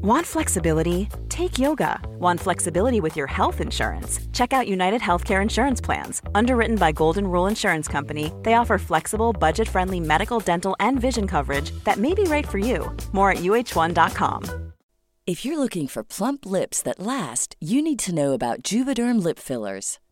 Want flexibility? Take yoga. Want flexibility with your health insurance? Check out United Healthcare Insurance Plans. Underwritten by Golden Rule Insurance Company, they offer flexible, budget friendly medical, dental, and vision coverage that may be right for you. More at uh1.com. If you're looking for plump lips that last, you need to know about Juvederm lip fillers.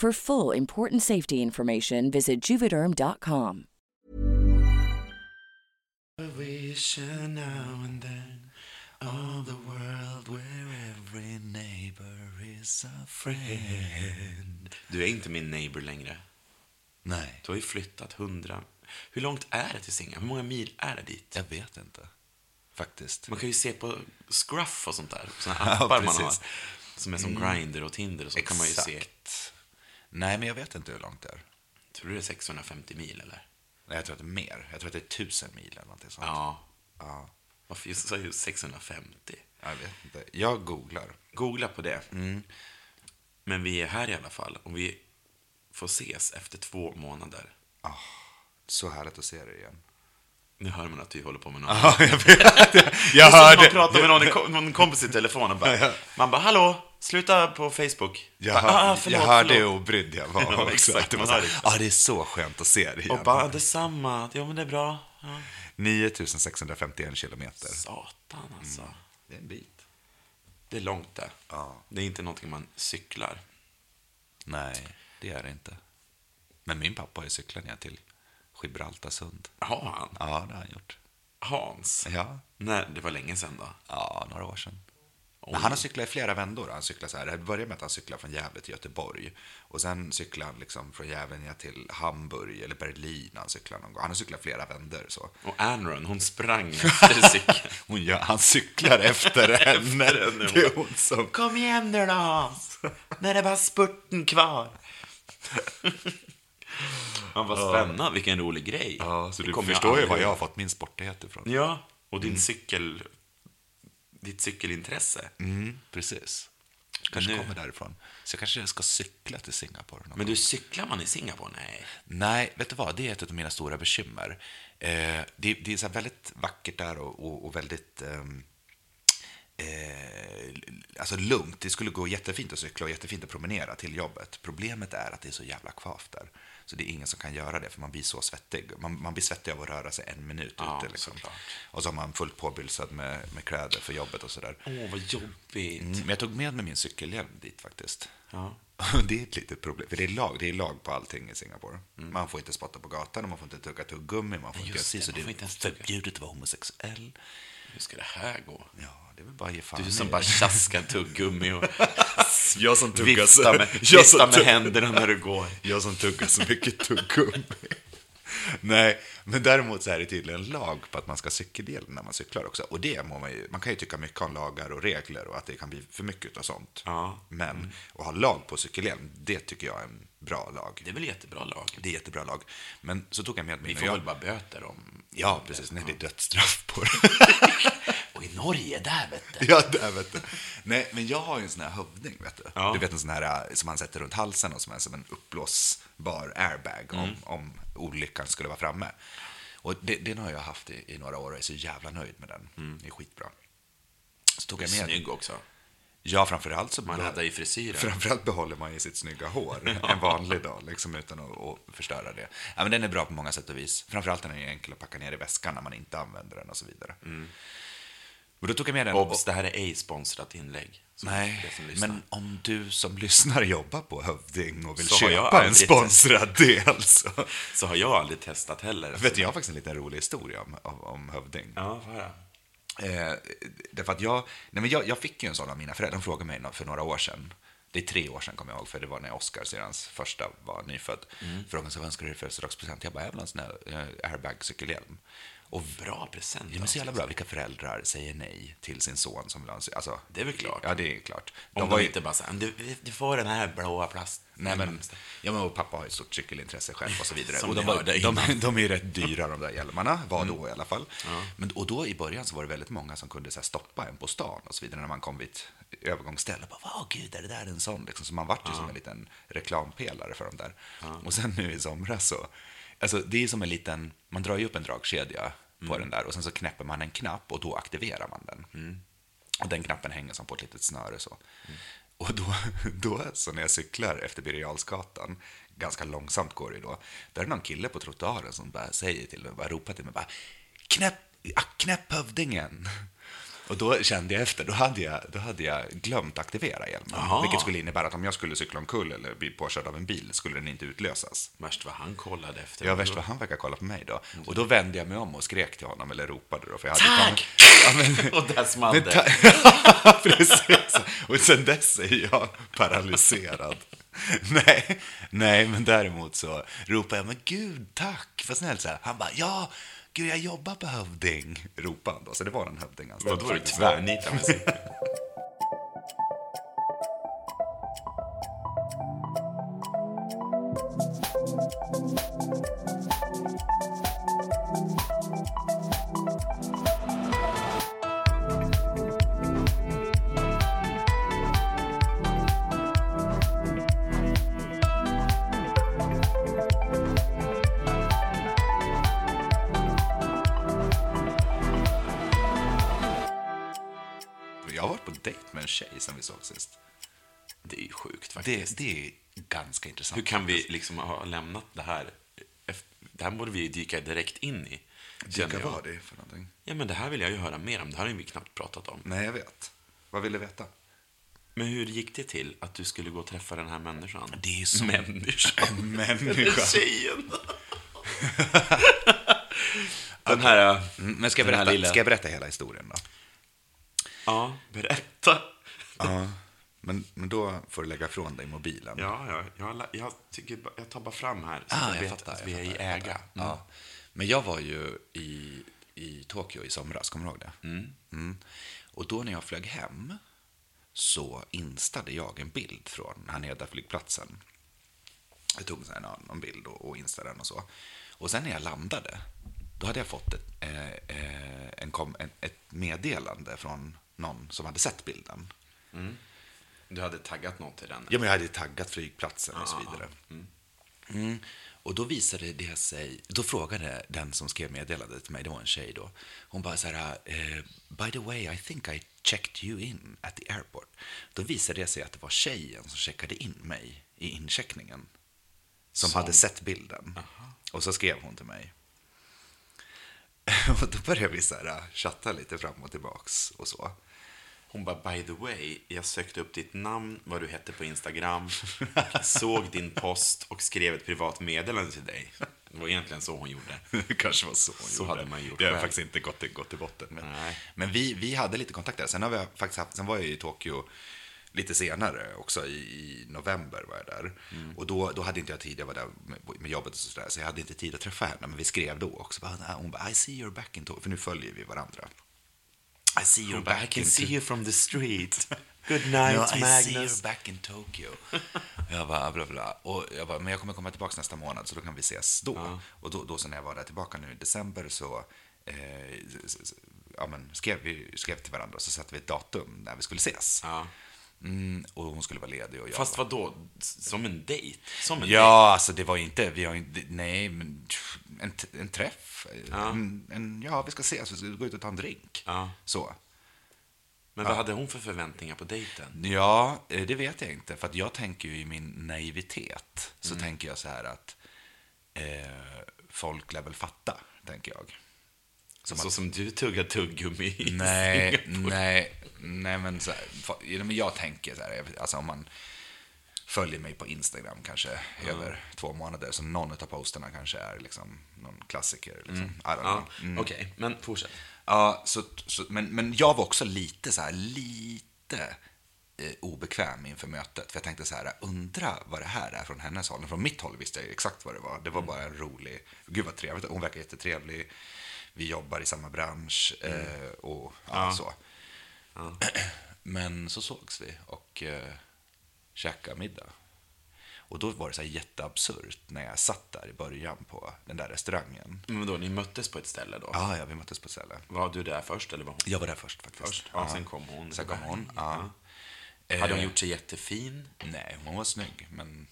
For full important safety information, visit juvederm.com. vision now and then of the world where every neighbor is a friend. Du är inte min neighbor längre. Nej, Du har ju flyttat hundra... Hur långt är det till Singapore? Hur många mil är det dit? jag vet inte. Faktiskt. Man kan ju se på Scruff och sånt där. Såna Ja, appar man har. Som är som Grindr och Tinder och så kan man ju se. Nej, men jag vet inte hur långt det är. Tror du det är 650 mil eller? Nej, jag tror att det är mer. Jag tror att det är tusen mil eller någonting sånt. Ja. Ja, Varför just sa jag 650? jag vet inte. Jag googlar. Googla på det. Men vi är här i alla fall. Och vi får ses efter två månader. Så härligt att se dig igen. Nu hör man att vi håller på med något. Ja, jag vet. Det Jag när man hörde. pratar med någon, någon kompis i telefon och bara, man bara, hallå, sluta på Facebook. Jag, bara, hör, "Ah, förlåt, jag hörde hur förlåt." obrydd jag var Ja, också. exakt, det, var så här, ah, det är så skönt att se dig igen. Och bara, detsamma, ja men det är bra. Ja. 9651 kilometer. Satan alltså. Det är en bit. Det är långt det. Ja. Det är inte någonting man cyklar. Nej, det är det inte. Men min pappa har ju cyklat ner till Gibraltarsund. Har han? Ja, det har han gjort. Hans? Ja, Nej, det var länge sedan då. ja några år sedan. Oj. Men han har cyklat i flera vändor. Han cyklar så här. Det började med att han cyklade från Gävle till Göteborg. Och sen cyklade han liksom från Gävle till Hamburg eller Berlin. Han, cyklade någon gång. han har cyklat flera vändor. Så. Och Anron, hon sprang efter cykeln. Hon gör, han cyklar efter henne. Efter henne. Det är hon som... Kom igen nu då, Hans. När det var spurten kvar. Han var spännande, vilken rolig grej. Ja, så Det du förstår ju var jag har fått min sportighet ifrån. Ja, och din cykel... Ditt cykelintresse. Mm, precis. Kanske nu- kommer därifrån. Så jag kanske ska cykla till Singapore. Men du, cyklar man i Singapore? Nej. Nej, vet du vad? Det är ett av mina stora bekymmer. Eh, det, det är så väldigt vackert där och, och, och väldigt ehm, eh, alltså lugnt. Det skulle gå jättefint att cykla och jättefint att promenera till jobbet. Problemet är att det är så jävla kvavt där. Så det är ingen som kan göra det, för man blir så svettig. Man, man blir svettig av att röra sig en minut Ja, ute. Liksom. Och så har man fullt påbylsad med, med kläder för jobbet och sådär. Åh, vad jobbigt. Mm, men jag tog med mig min cykelhjälm dit faktiskt. Ja. Det är ett litet problem, för det är lag, det är lag på allting i Singapore. Man får inte spotta på gatan, och man får inte tugga tuggummi, man får inte göra just si, så det är inte ens tugga. förbjudet att vara homosexuell. Hur ska det här gå? Ja, det är väl bara att ge fan Du som bara tjaskar tuggummi och Jag som tuggar viftar med, jag viftar med händerna när du går. Jag som tuggar så mycket tuggummi. Nej, men däremot så är det tydligen lag på att man ska cykeldel när man cyklar också. Och det må man ju, man kan ju tycka mycket om lagar och regler och att det kan bli för mycket av sånt. Ja. Men att ha lag på cykelhjälm, det tycker jag är en bra lag. Det är väl jättebra lag? Det är jättebra lag. Men så tog jag med mig... Vi får jag, väl bara böter om... Ja, precis. Nej, det är dödsstraff på det. Och i Norge, där vet du. ja, där vet du. Nej, men jag har ju en sån här hövding, vet du. Ja. Du vet en sån här äh, som man sätter runt halsen och som är som en uppblåsbar airbag om, Mm. om olyckan skulle vara framme. Och det, den har jag haft i, i några år och är så jävla nöjd med den. Det är skitbra. Så tog jag med Mm. Snygg också. Ja, framförallt så Man räddar i frisyren. Framförallt behåller man ju sitt snygga hår en vanlig dag, liksom, utan att, att förstöra det. Ja, men den är bra på många sätt och vis. Framförallt den är enkel att packa ner i väskan när man inte använder den och så vidare. Och då tog jag med den. Obs, det här är ej sponsrat inlägg. Nej, men om du som lyssnar jobbar på Hövding och vill Så köpa en sponsrad del så... Så har jag aldrig testat heller. Vet du, jag har faktiskt en liten rolig historia om, om, Hövding. Ja, höra. Eh, därför att jag, nej men jag, jag fick ju en sån av mina föräldrar. De frågade mig för några år sedan. Det är tre år sedan kommer jag ihåg, för det var när Oscar, syrrans första, var nyfödd. Mm. Frågade vad önskar du i födelsedagspresent? Jag bara, jag vill ha en sån här eh, airbag-cykelhjälm. Och Bra present. Ja, men så alltså. jävla bra. Vilka föräldrar säger nej till sin son som vill ha en cy- alltså, Det är väl klart. Ja, det är klart. Om de, var ju- inte bara säger du, du får den här blåa plast. Nej, men, ja, men pappa har ju stort cykelintresse själv och så vidare. Och de, var, de, innan. de är ju rätt dyra de där hjälmarna, var då i alla fall. Men, och då i början så var det väldigt många som kunde så här, stoppa en på stan och så vidare när man kom vid övergångsställe. Bara, Åh gud, är det där en sån? Liksom, så man vart ju som en liten reklampelare för dem där. Och sen nu i somras så, alltså det är som en liten, man drar ju upp en dragkedja på den där och sen så knäpper man en knapp och då aktiverar man den. Och den knappen hänger som på ett litet snöre så. Och då, då, så när jag cyklar efter Birger ganska långsamt går det då, där är någon kille på trottoaren som bara säger till mig, bara ropar till mig, bara, knäpp, ah, knäpp hövdingen. Och då kände jag efter, då hade jag, då hade jag glömt aktivera hjälmen. Jaha. Vilket skulle innebära att om jag skulle cykla omkull eller bli påkörd av en bil skulle den inte utlösas. Värst vad han kollade efter. Jag värst vad han verkar kolla på mig då. Och då vände jag mig om och skrek till honom, eller ropade då. För jag Tack! Ja, men, Och där small det. Precis. Och sen dess är jag paralyserad. Nej, nej, men däremot så ropar jag, men gud, tack, vad snällt. Så här. Han bara, ja, gud, jag jobbar på Hövding, ropade han då. Så det var en Hövding han Vadå, du tvärnitar med? Dejt med en tjej som vi såg sist. Det är ju sjukt faktiskt. Det, det är ganska intressant. Hur kan vi liksom ha lämnat det här? Det här borde vi dyka direkt in i. jag. var det för någonting? Ja, men det här vill jag ju höra mer om. Det här har vi knappt pratat om. Nej, jag vet. Vad vill du veta? Men hur gick det till att du skulle gå och träffa den här människan? Det är så- Människan. En människa. Den tjejen. den här... Mm, Men ska jag, berätta, lilla- ska jag berätta hela historien då? Ja, berätta. Ja. Men, men då får du lägga ifrån dig mobilen. Ja, ja jag, jag, tycker, jag tar bara fram här. Så Ah, jag vet fattar, att vi är i fattar, äga. fattar. Ja. Men jag var ju i, i Tokyo i somras, kommer du ihåg det? Mm. Och då när jag flög hem så instade jag en bild från Haneda flygplatsen. Jag tog en här, någon bild och, och instade den och så. Och sen när jag landade, då hade jag fått ett, eh, eh, en, kom, en, ett meddelande från någon som hade sett bilden. Du hade taggat något till den? Ja, men jag hade taggat flygplatsen och så vidare. Mm. Och då visade det sig, då frågade den som skrev meddelandet till mig, det var en tjej då, hon bara så här, eh, by the way, I think I checked you in at the airport. Då visade det sig att det var tjejen som checkade in mig i incheckningen. Som, hade sett bilden. Och så skrev hon till mig. och då började vi så här, chatta lite fram och tillbaks och så. Hon bara, by the way, jag sökte upp ditt namn, vad du hette på Instagram, såg din post och skrev ett privat meddelande till dig. Det var egentligen så hon gjorde. Det kanske var så hon Så gjorde. hade man gjort Det har faktiskt inte gått, till- gått till botten med. Nej. Men vi, vi hade lite kontakt där. Sen, har vi faktiskt haft, sen var jag i Tokyo lite senare, också i, i november var jag där. Mm. Och då, då hade inte jag tid, jag var där med, med jobbet och sådär, så jag hade inte tid att träffa henne. Men vi skrev då också. Hon bara, I see you're back in Tokyo, för nu följer vi varandra. I see I back can in see you from the street. Good No, night, I see Magnus. you're back in Tokyo. jag bara, bla bla. Och jag bara, men jag kommer komma tillbaka nästa månad så då kan vi ses då. Och då, då så när jag var där tillbaka nu i december så eh, ja, men skrev vi skrev till varandra och så satte vi ett datum när vi skulle ses. Ja. Mm, och hon skulle vara ledig och jag Fast vad då? Som en dejt? Som en Ja, alltså det var inte, vi har inte, nej, men en, en träff. Ja. En, en, ja, vi ska ses, vi ska gå ut och ta en drink. Ja. Så. Men vad hade hon för förväntningar på dejten? Ja, eh, det vet jag inte. För att jag tänker ju i min naivitet så Mm. tänker jag så här att eh, folk lär väl fatta, tänker jag. Som Så att- som du tuggar tuggummi i Nej, Singapore. nej, nej men, så här, men jag tänker så här, alltså om man följer mig på Instagram kanske över två månader, så någon av posterna kanske är liksom någon klassiker. Liksom. Don't Ja, know. Okej, men fortsätt. Ja, så, så, men, men jag var också lite så här, lite eh, obekväm inför mötet. För jag tänkte så här, undra vad det här är från hennes håll. Från mitt håll visste jag exakt vad det var. Det var bara en rolig, gud vad trevligt, hon verkar jättetrevlig. Vi jobbar i samma bransch eh, och ja, så. Men så sågs vi och eh, käkade middag. Och då var det så här jätteabsurt när jag satt där i början på den där restaurangen. Men då, ni möttes på ett ställe då? Ja, ja, vi möttes på ett ställe. Var du där först eller var hon? Jag var där först faktiskt. Först? Ja, sen kom hon. Sen kom hon, ja. Hade hon Eh, gjort sig jättefin? Nej, hon var snygg, men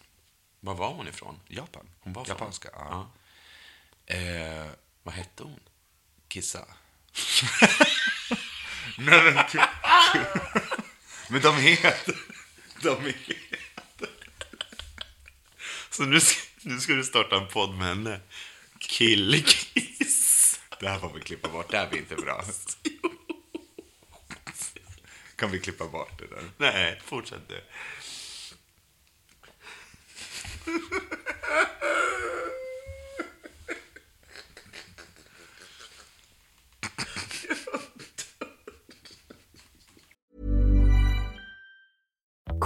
Var var hon ifrån? Japan. Hon var från- Japanska, ja. Eh, Vad hette hon? Kissa. Nej, men, men de heter... De heter... Så nu ska, nu ska du starta en podd med henne? Killkiss. Det här får vi klippa bort, det här blir inte bra. Kan vi klippa bort det där? Nej, fortsätt du.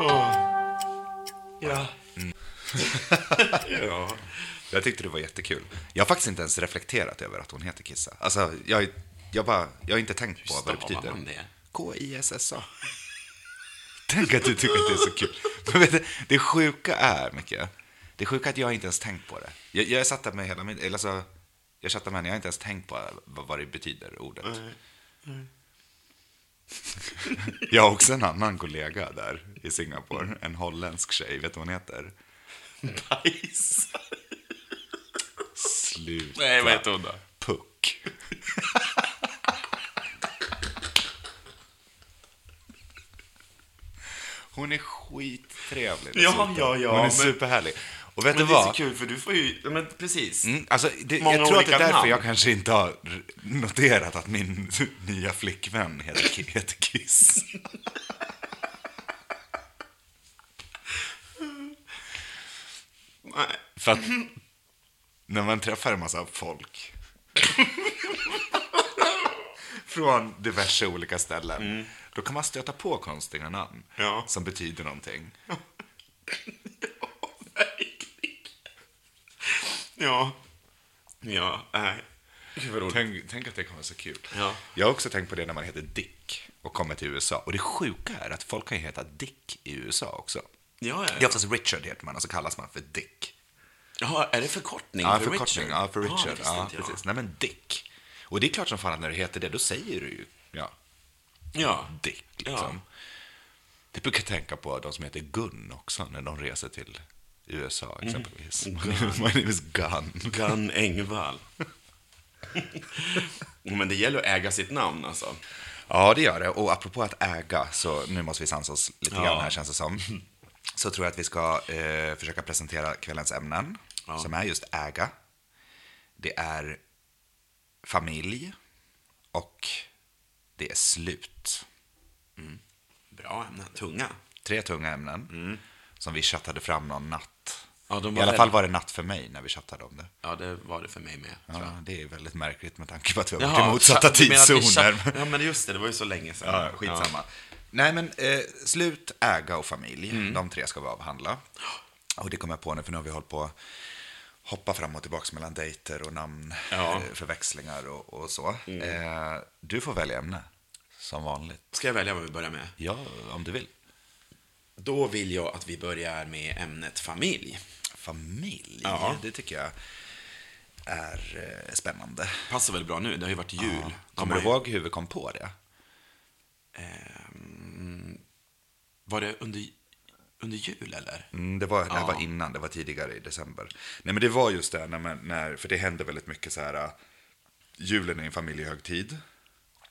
Ja. ja. Jag tyckte det var jättekul. Jag har faktiskt inte ens reflekterat över att hon heter Kissa. Alltså, jag, jag, bara, jag har inte tänkt på vad det betyder. man det? K-I-S-S-A. Tänk att du tycker att det är så kul. Men vet du, det sjuka är, Micke, det sjuka är att jag inte ens tänkt på det. Jag, jag satt där med hela min... Eller så, jag chattar med henne, jag har inte ens tänkt på vad, vad det betyder, ordet. Jag har också en annan kollega där i Singapore, en holländsk tjej. Vet du vad hon heter? Bajs. Sluta. Nej, vad heter hon då? Puck. Hon är skittrevlig Ja, ja, ja, Hon är men- superhärlig. Och vet Men du det är så vad? kul, för du får ju... Men precis. Mm, alltså, det, Många jag tror att det är därför namn. jag kanske inte har noterat att min nya flickvän heter, heter Kiss. Nej. För att när man träffar en massa folk från diverse olika ställen, då kan man stöta på konstiga namn Ja. som betyder någonting. Ja. Ja, nej. Tänk, tänk att det kan vara så kul. Ja. Jag har också tänkt på det när man heter Dick och kommer till USA. Och det sjuka är att folk kan ju heta Dick i USA också. Ja, ja, Det är oftast Richard heter man och så kallas man för Dick. Jaha, är det förkortning Ja, för förkortning. Richard? Ja, för Ja, Richard. Ja, jag. precis. Nej, men Dick. Och det är klart som fan att när det heter det, då säger du ju ja, Ja. Dick. Liksom. Det brukar jag tänka på de som heter Gun också, när de reser till USA exempelvis. Mm. My name is Gun. Gun Engvall. Men det gäller att äga sitt namn alltså. Ja, det gör det. Och apropå att äga, så nu måste vi sansa oss lite Ja. grann här känns det som. Så tror jag att vi ska eh, försöka presentera kvällens ämnen, Ja. som är just äga. Det är familj och det är slut. Bra ämnen. Tunga. Tre tunga ämnen som vi chattade fram någon natt. Ja, I alla fall var det natt för mig när vi chattade om det. Ja, det var det för mig med. Ja, det är väldigt märkligt med tanke på att vi har varit i motsatta tidszoner. Ja, men just det. Det var ju så länge sedan. Ja, skitsamma. Nej, men eh, slut, äga och familj. Mm. De tre ska vi avhandla. Och det kommer jag på nu, för nu har vi hållit på att hoppa fram och tillbaka mellan dejter och namnförväxlingar Ja. Mm. eh, förväxlingar och, och så. Eh, du får välja ämne, som vanligt. Ska jag välja vad vi börjar med? Ja, om du vill. Då vill jag att vi börjar med ämnet familj. Familj, Ja. det tycker jag är eh, spännande. Passar väl bra nu? Det har ju varit jul. De Kommer du ju- ihåg hur vi kom på det? Ehm, var det under, under jul eller? Mm, det, var, det Ja. var innan, det var tidigare i december. Nej men det var just det, när, man, när, för det hände väldigt mycket så här, äh, julen är en familjehögtid.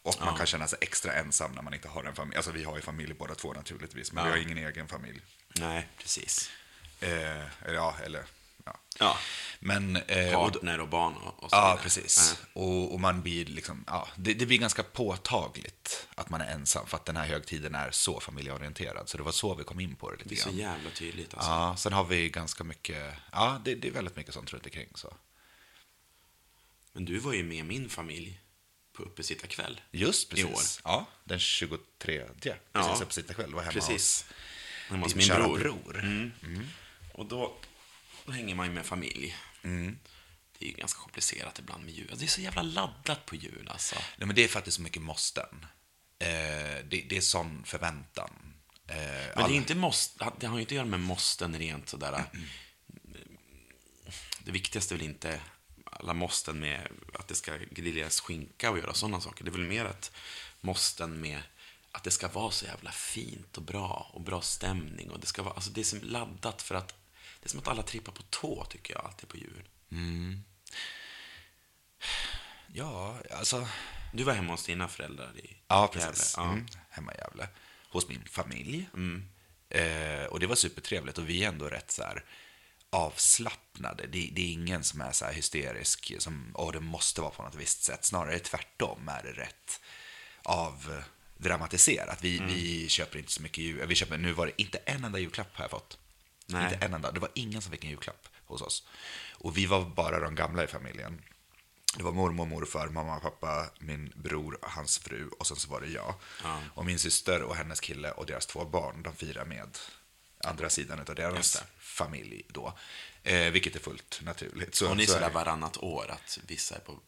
Och man kan känna sig extra ensam när man inte har en familj. Alltså vi har ju familj båda två naturligtvis, men Ja. vi har ingen egen familj. Nej, precis. Eh, ja, eller ja. Ja. Men, eh, Partner och barn och, och så Ja, precis. Ja. Och, och man blir liksom, ja, det, det blir ganska påtagligt att man är ensam för att den här högtiden är så familjeorienterad. Så det var så vi kom in på det lite Det är så grann. jävla tydligt alltså. Ja, sen har vi ganska mycket, ja det, det är väldigt mycket sånt runt omkring. Så. Men du var ju med min familj på uppesittarkväll. Just I precis. Ja, den 23. Precis, Ja. uppesittarkväll. Var hemma Precis. Hemma hos hos din min bror. bror. Mm. Och då, då hänger man ju med familj. Mm. Det är ju ganska komplicerat ibland med jul. Det är så jävla laddat på jul alltså. Nej, men det är faktiskt så mycket måsten. Eh, det, det är sån förväntan. Eh, Men det, är inte måste, det har ju inte att göra med måsten rent sådär. Det viktigaste är väl inte alla måsten med att det ska griljeras skinka och göra sådana saker. Det är väl mer att måsten med att det ska vara så jävla fint och bra och bra stämning. Och det, ska vara, alltså det är som laddat för att är som att alla trippar på tå tycker jag alltid på jul. Ja, alltså... Du var hemma hos dina föräldrar i Ja, precis. Gävle. Ja. Mm, hemma i Gävle. Hos min familj. Eh, och det var supertrevligt och vi är ändå rätt så här avslappnade. Det, det är ingen som är så här hysterisk, som åh, det måste vara på något visst sätt. Snarare tvärtom är det rätt avdramatiserat. Vi, vi köper inte så mycket jul. Vi köper, nu var det inte en enda julklapp har jag fått. Nej. Inte en enda. Det var ingen som fick en julklapp hos oss. Och vi var bara de gamla i familjen. Det var mormor, morfar, mamma, pappa, min bror, hans fru och sen så var det jag. Och min syster och hennes kille och deras två barn, de firar med andra sidan av deras familj då. Eh, vilket är fullt naturligt. Så, Och ni är så är sådär varannat år, att vissa är på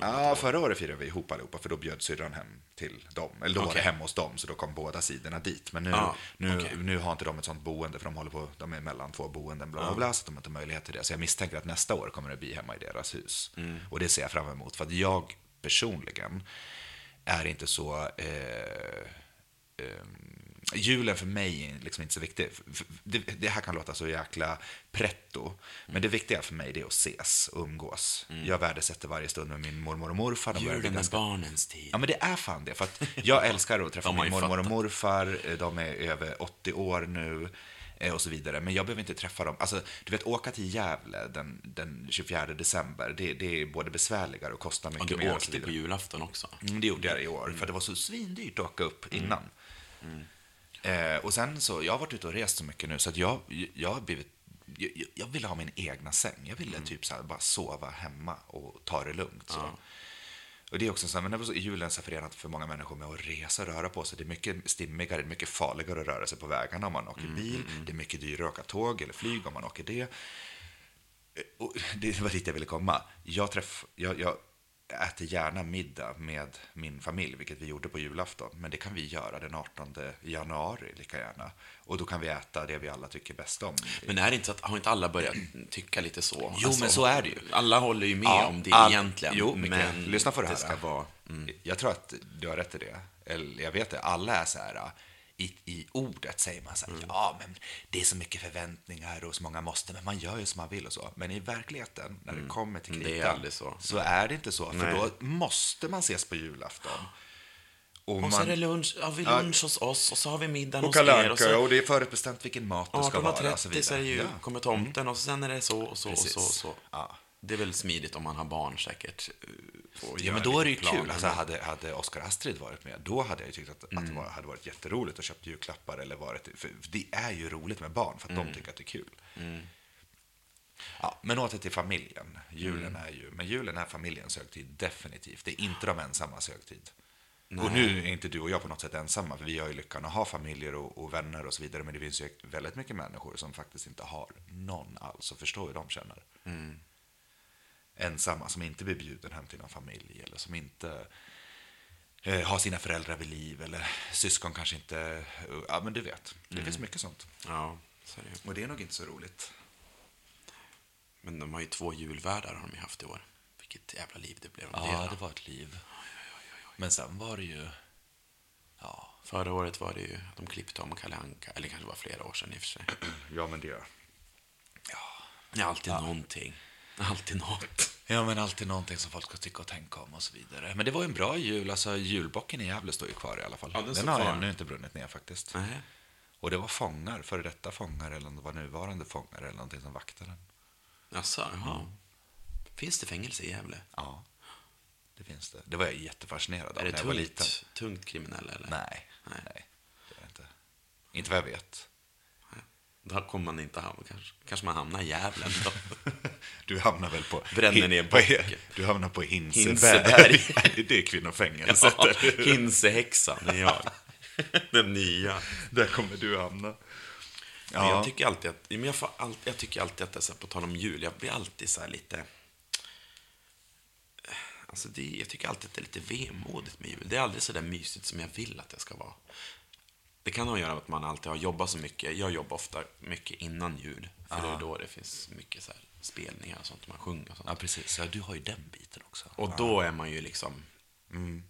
Ja, förra året firade vi ihop allihopa för då bjöd syrran hem till dem. Eller då var det hemma hos dem så då kom båda sidorna dit. Men nu, Ja, nu, okej. nu har inte de ett sånt boende för de håller på, de är mellan två boenden bla bla bla så de har inte möjlighet till det. Så jag misstänker att nästa år kommer det bli hemma i deras hus. Mm. Och det ser jag fram emot för att jag personligen är inte så eh, julen för mig är liksom inte så viktig. Det, det här kan låta så jäkla pretto, men det viktiga för mig är att ses och umgås. Jag värdesätter varje stund med min mormor och morfar. Julen är ganska- barnens tid. Ja, men det är fan det. För jag älskar att träffa min mormor och morfar. De är över 80 år nu eh, och så vidare. Men jag behöver inte träffa dem. Alltså, du vet, åka till Gävle den, den 24 december, det, det är både besvärligare och kostar mycket Och du mer. och så åkte vidare. på julafton också. Mm, det gjorde jag i år, för det var så svindyrt att åka upp innan. Eh, och sen så, jag har varit ute och rest så mycket nu så att jag, jag har blivit jag, jag ville ha min egna säng. Jag ville typ så här, bara sova hemma och ta det lugnt. Så. Och det är också så här, men så, julen är förenat för många människor med att resa och röra på sig. Det är mycket stimmigare, det är mycket farligare att röra sig på vägarna om man åker bil. Det är mycket dyrare att åka tåg eller flyg om man åker det. Eh, Och det var dit jag ville komma. Jag, träff, jag, jag äter gärna middag med min familj, vilket vi gjorde på julafton. Men det kan vi göra den 18 januari lika gärna. Och då kan vi äta det vi alla tycker bäst om. Men är det inte så att, har inte alla börjat tycka lite så? Alltså, Jo, men så är det ju. Alla håller ju med Ja, om det all- egentligen. Jo, men lyssna på det här. ska vara... Jag tror att du har rätt i det. Eller jag vet det. Alla är så här, i, i ordet säger man så här, ja, men det är så mycket förväntningar och så många måste, men man gör ju som man vill och så. Men i verkligheten, när det kommer till Det är kritan, aldrig så. så är det inte så. För Nej. då måste man ses på julafton. Och, Och så är det lunch, har vi Ja. lunch hos oss och så har vi middagen och hos er. Och så och det är förutbestämt vilken mat det ska vara. och 18.30 så är det ju, Ja. kommer tomten och sen är det så och så och Precis. så. Och så. Ja. Det är väl smidigt om man har barn säkert. eh, Ja, men då är det ju kul. Alltså, hade, hade Oscar Astrid varit med, då hade jag tyckt att, att Mm. det var, hade varit jätteroligt att köpa julklappar. Eller varit, för det är ju roligt med barn, för att Mm. de tycker att det är kul. Ja, men åter till familjen. Julen Mm. är ju, men julen är familjens högtid, definitivt. Det är inte de ensammas högtid. Och nu är inte du och jag på något sätt ensamma, för vi har ju lyckan att ha familjer och, och vänner och så vidare. Men det finns ju väldigt mycket människor som faktiskt inte har någon alls och förstår hur de känner ensamma som inte blir bjuden hem till någon familj eller som inte eh, har sina föräldrar vid liv eller syskon kanske inte... Ja, men du vet. Det finns mycket sånt. Ja, så är det ju. Och det är nog inte så roligt. Men de har ju två julvärdar har de haft i år. Vilket jävla liv det blev. Ja, då. det var ett liv. Men sen var det ju... Ja, Förra året var det ju att de klippte om Kalle Anka. Eller kanske var flera år sedan i och för sig. ja men det... Det är alltid någonting. Alltid något. Ja, men alltid någonting som folk ska tycka och tänka om och så vidare. Men det var en bra jul. Alltså, julbocken i Gävle står ju kvar i alla fall. Ja, den den har kvar. ännu inte brunnit ner faktiskt. Nej. Och det var fångar, före detta fångar eller om det var nuvarande fångar eller någonting som vaktade den. Jaså, jaha. Finns det fängelse i Gävle? Ja, det finns det. Det var jag jättefascinerad av Är det när jag var liten. tungt, tungt kriminella eller? Nej, Nej. nej, det är det inte. Inte vad jag vet. Då kommer man inte hamna, kanske, kanske man hamnar i Gävle då. Du hamnar väl på... Bränner ner bocken. Du hamnar på Hinseberg. Hinseberg. det är kvinnofängelset. Ja, eller? Hinsehäxan är jag. Den nya. Där kommer du hamna. Men jag tycker alltid att, men jag, får all, jag tycker alltid att det är så här, på tal om jul, jag blir alltid så här lite... Alltså det, jag tycker alltid att det är lite vemodigt med jul. Det är aldrig så där mysigt som jag vill att det ska vara. Det kan ha att göra med att man alltid har jobbat så mycket. Jag jobbar ofta mycket innan jul. För det är då det finns mycket så här spelningar och sånt, man sjunger och sånt. Ja, precis. Ja, du har ju den biten också. Och då är man ju liksom mm,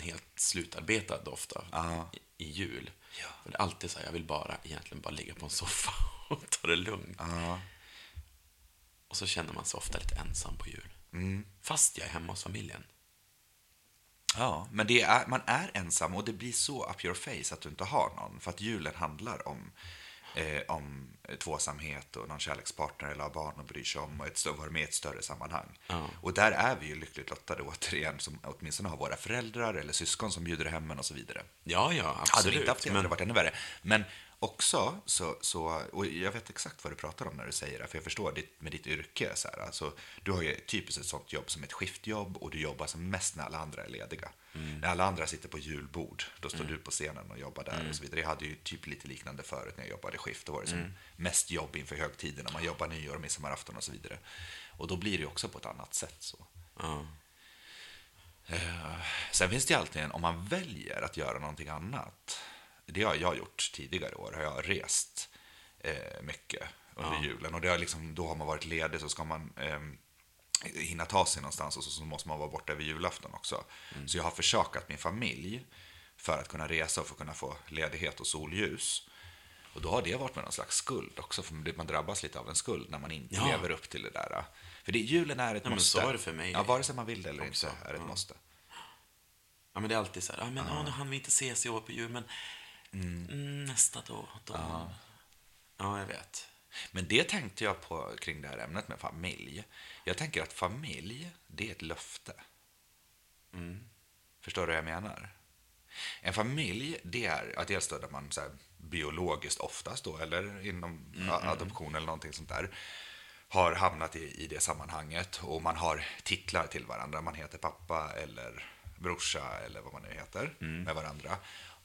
helt slutarbetad ofta Ja. i, i jul. För det är alltid så här, jag vill bara egentligen bara ligga på en soffa och ta det lugnt. Ja. Och så känner man sig ofta lite ensam på jul. Fast jag är hemma hos familjen. Ja, men det är, man är ensam och det blir så up your face att du inte har någon. För att julen handlar om, eh, om tvåsamhet och någon kärlekspartner eller ha barn och bryr sig om och ett, vara med i ett större sammanhang. Ja. Och där är vi ju lyckligt lottade återigen, som åtminstone har våra föräldrar eller syskon som bjuder hem en och så vidare. Ja, ja, Hade absolut. vi inte haft det hade det varit ännu värre. Men också så, så, och jag vet exakt vad du pratar om när du säger det, för jag förstår ditt, med ditt yrke. Så här, alltså, du har ju typiskt ett sånt jobb som ett skiftjobb och du jobbar som mest när alla andra är lediga. När alla andra sitter på julbord, då står du på scenen och jobbar där och så vidare. Jag hade ju typ lite liknande förut när jag jobbade skift. Då var det som mest jobb inför högtiderna. Man jobbar nyår, midsommarafton och så vidare. Och då blir det också på ett annat sätt. så. ja. Sen finns det ju alltid en, om man väljer att göra någonting annat. Det har jag gjort tidigare år. Har jag rest eh, mycket under julen. Och det har liksom, då har man varit ledig så ska man eh, hinna ta sig någonstans och så, så måste man vara borta över julafton också. Så jag har försakat min familj för att kunna resa och för att kunna få ledighet och solljus. Och då har det varit med någon slags skuld också, för man drabbas lite av en skuld när man inte Ja. lever upp till det där. För det, julen är ett men måste. så är det för mig. Ja, vare sig man vill det eller Också, inte är det ett ja. måste. ja, men det är alltid så här, ja, men åh, nu hann vi inte ses i år på jul, men mm, nästa då. då. Ja. jag vet. Men det tänkte jag på kring det här ämnet med familj. Jag tänker att familj, det är ett löfte. Förstår du vad jag menar? En familj, det är ja, dels då där man så här, biologiskt oftast då, eller inom a- adoption eller någonting sånt där, har hamnat i, i det sammanhanget och man har titlar till varandra. Man heter pappa eller brorsa eller vad man nu heter med varandra.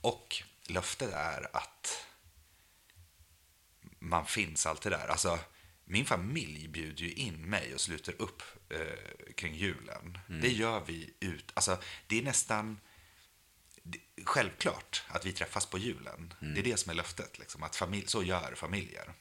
Och löftet är att man finns alltid där. Alltså, min familj bjuder ju in mig och sluter upp eh, kring julen. Mm. Det gör vi ut, alltså det är nästan det, självklart att vi träffas på julen. Mm. Det är det som är löftet, liksom, att familj, så gör familjer.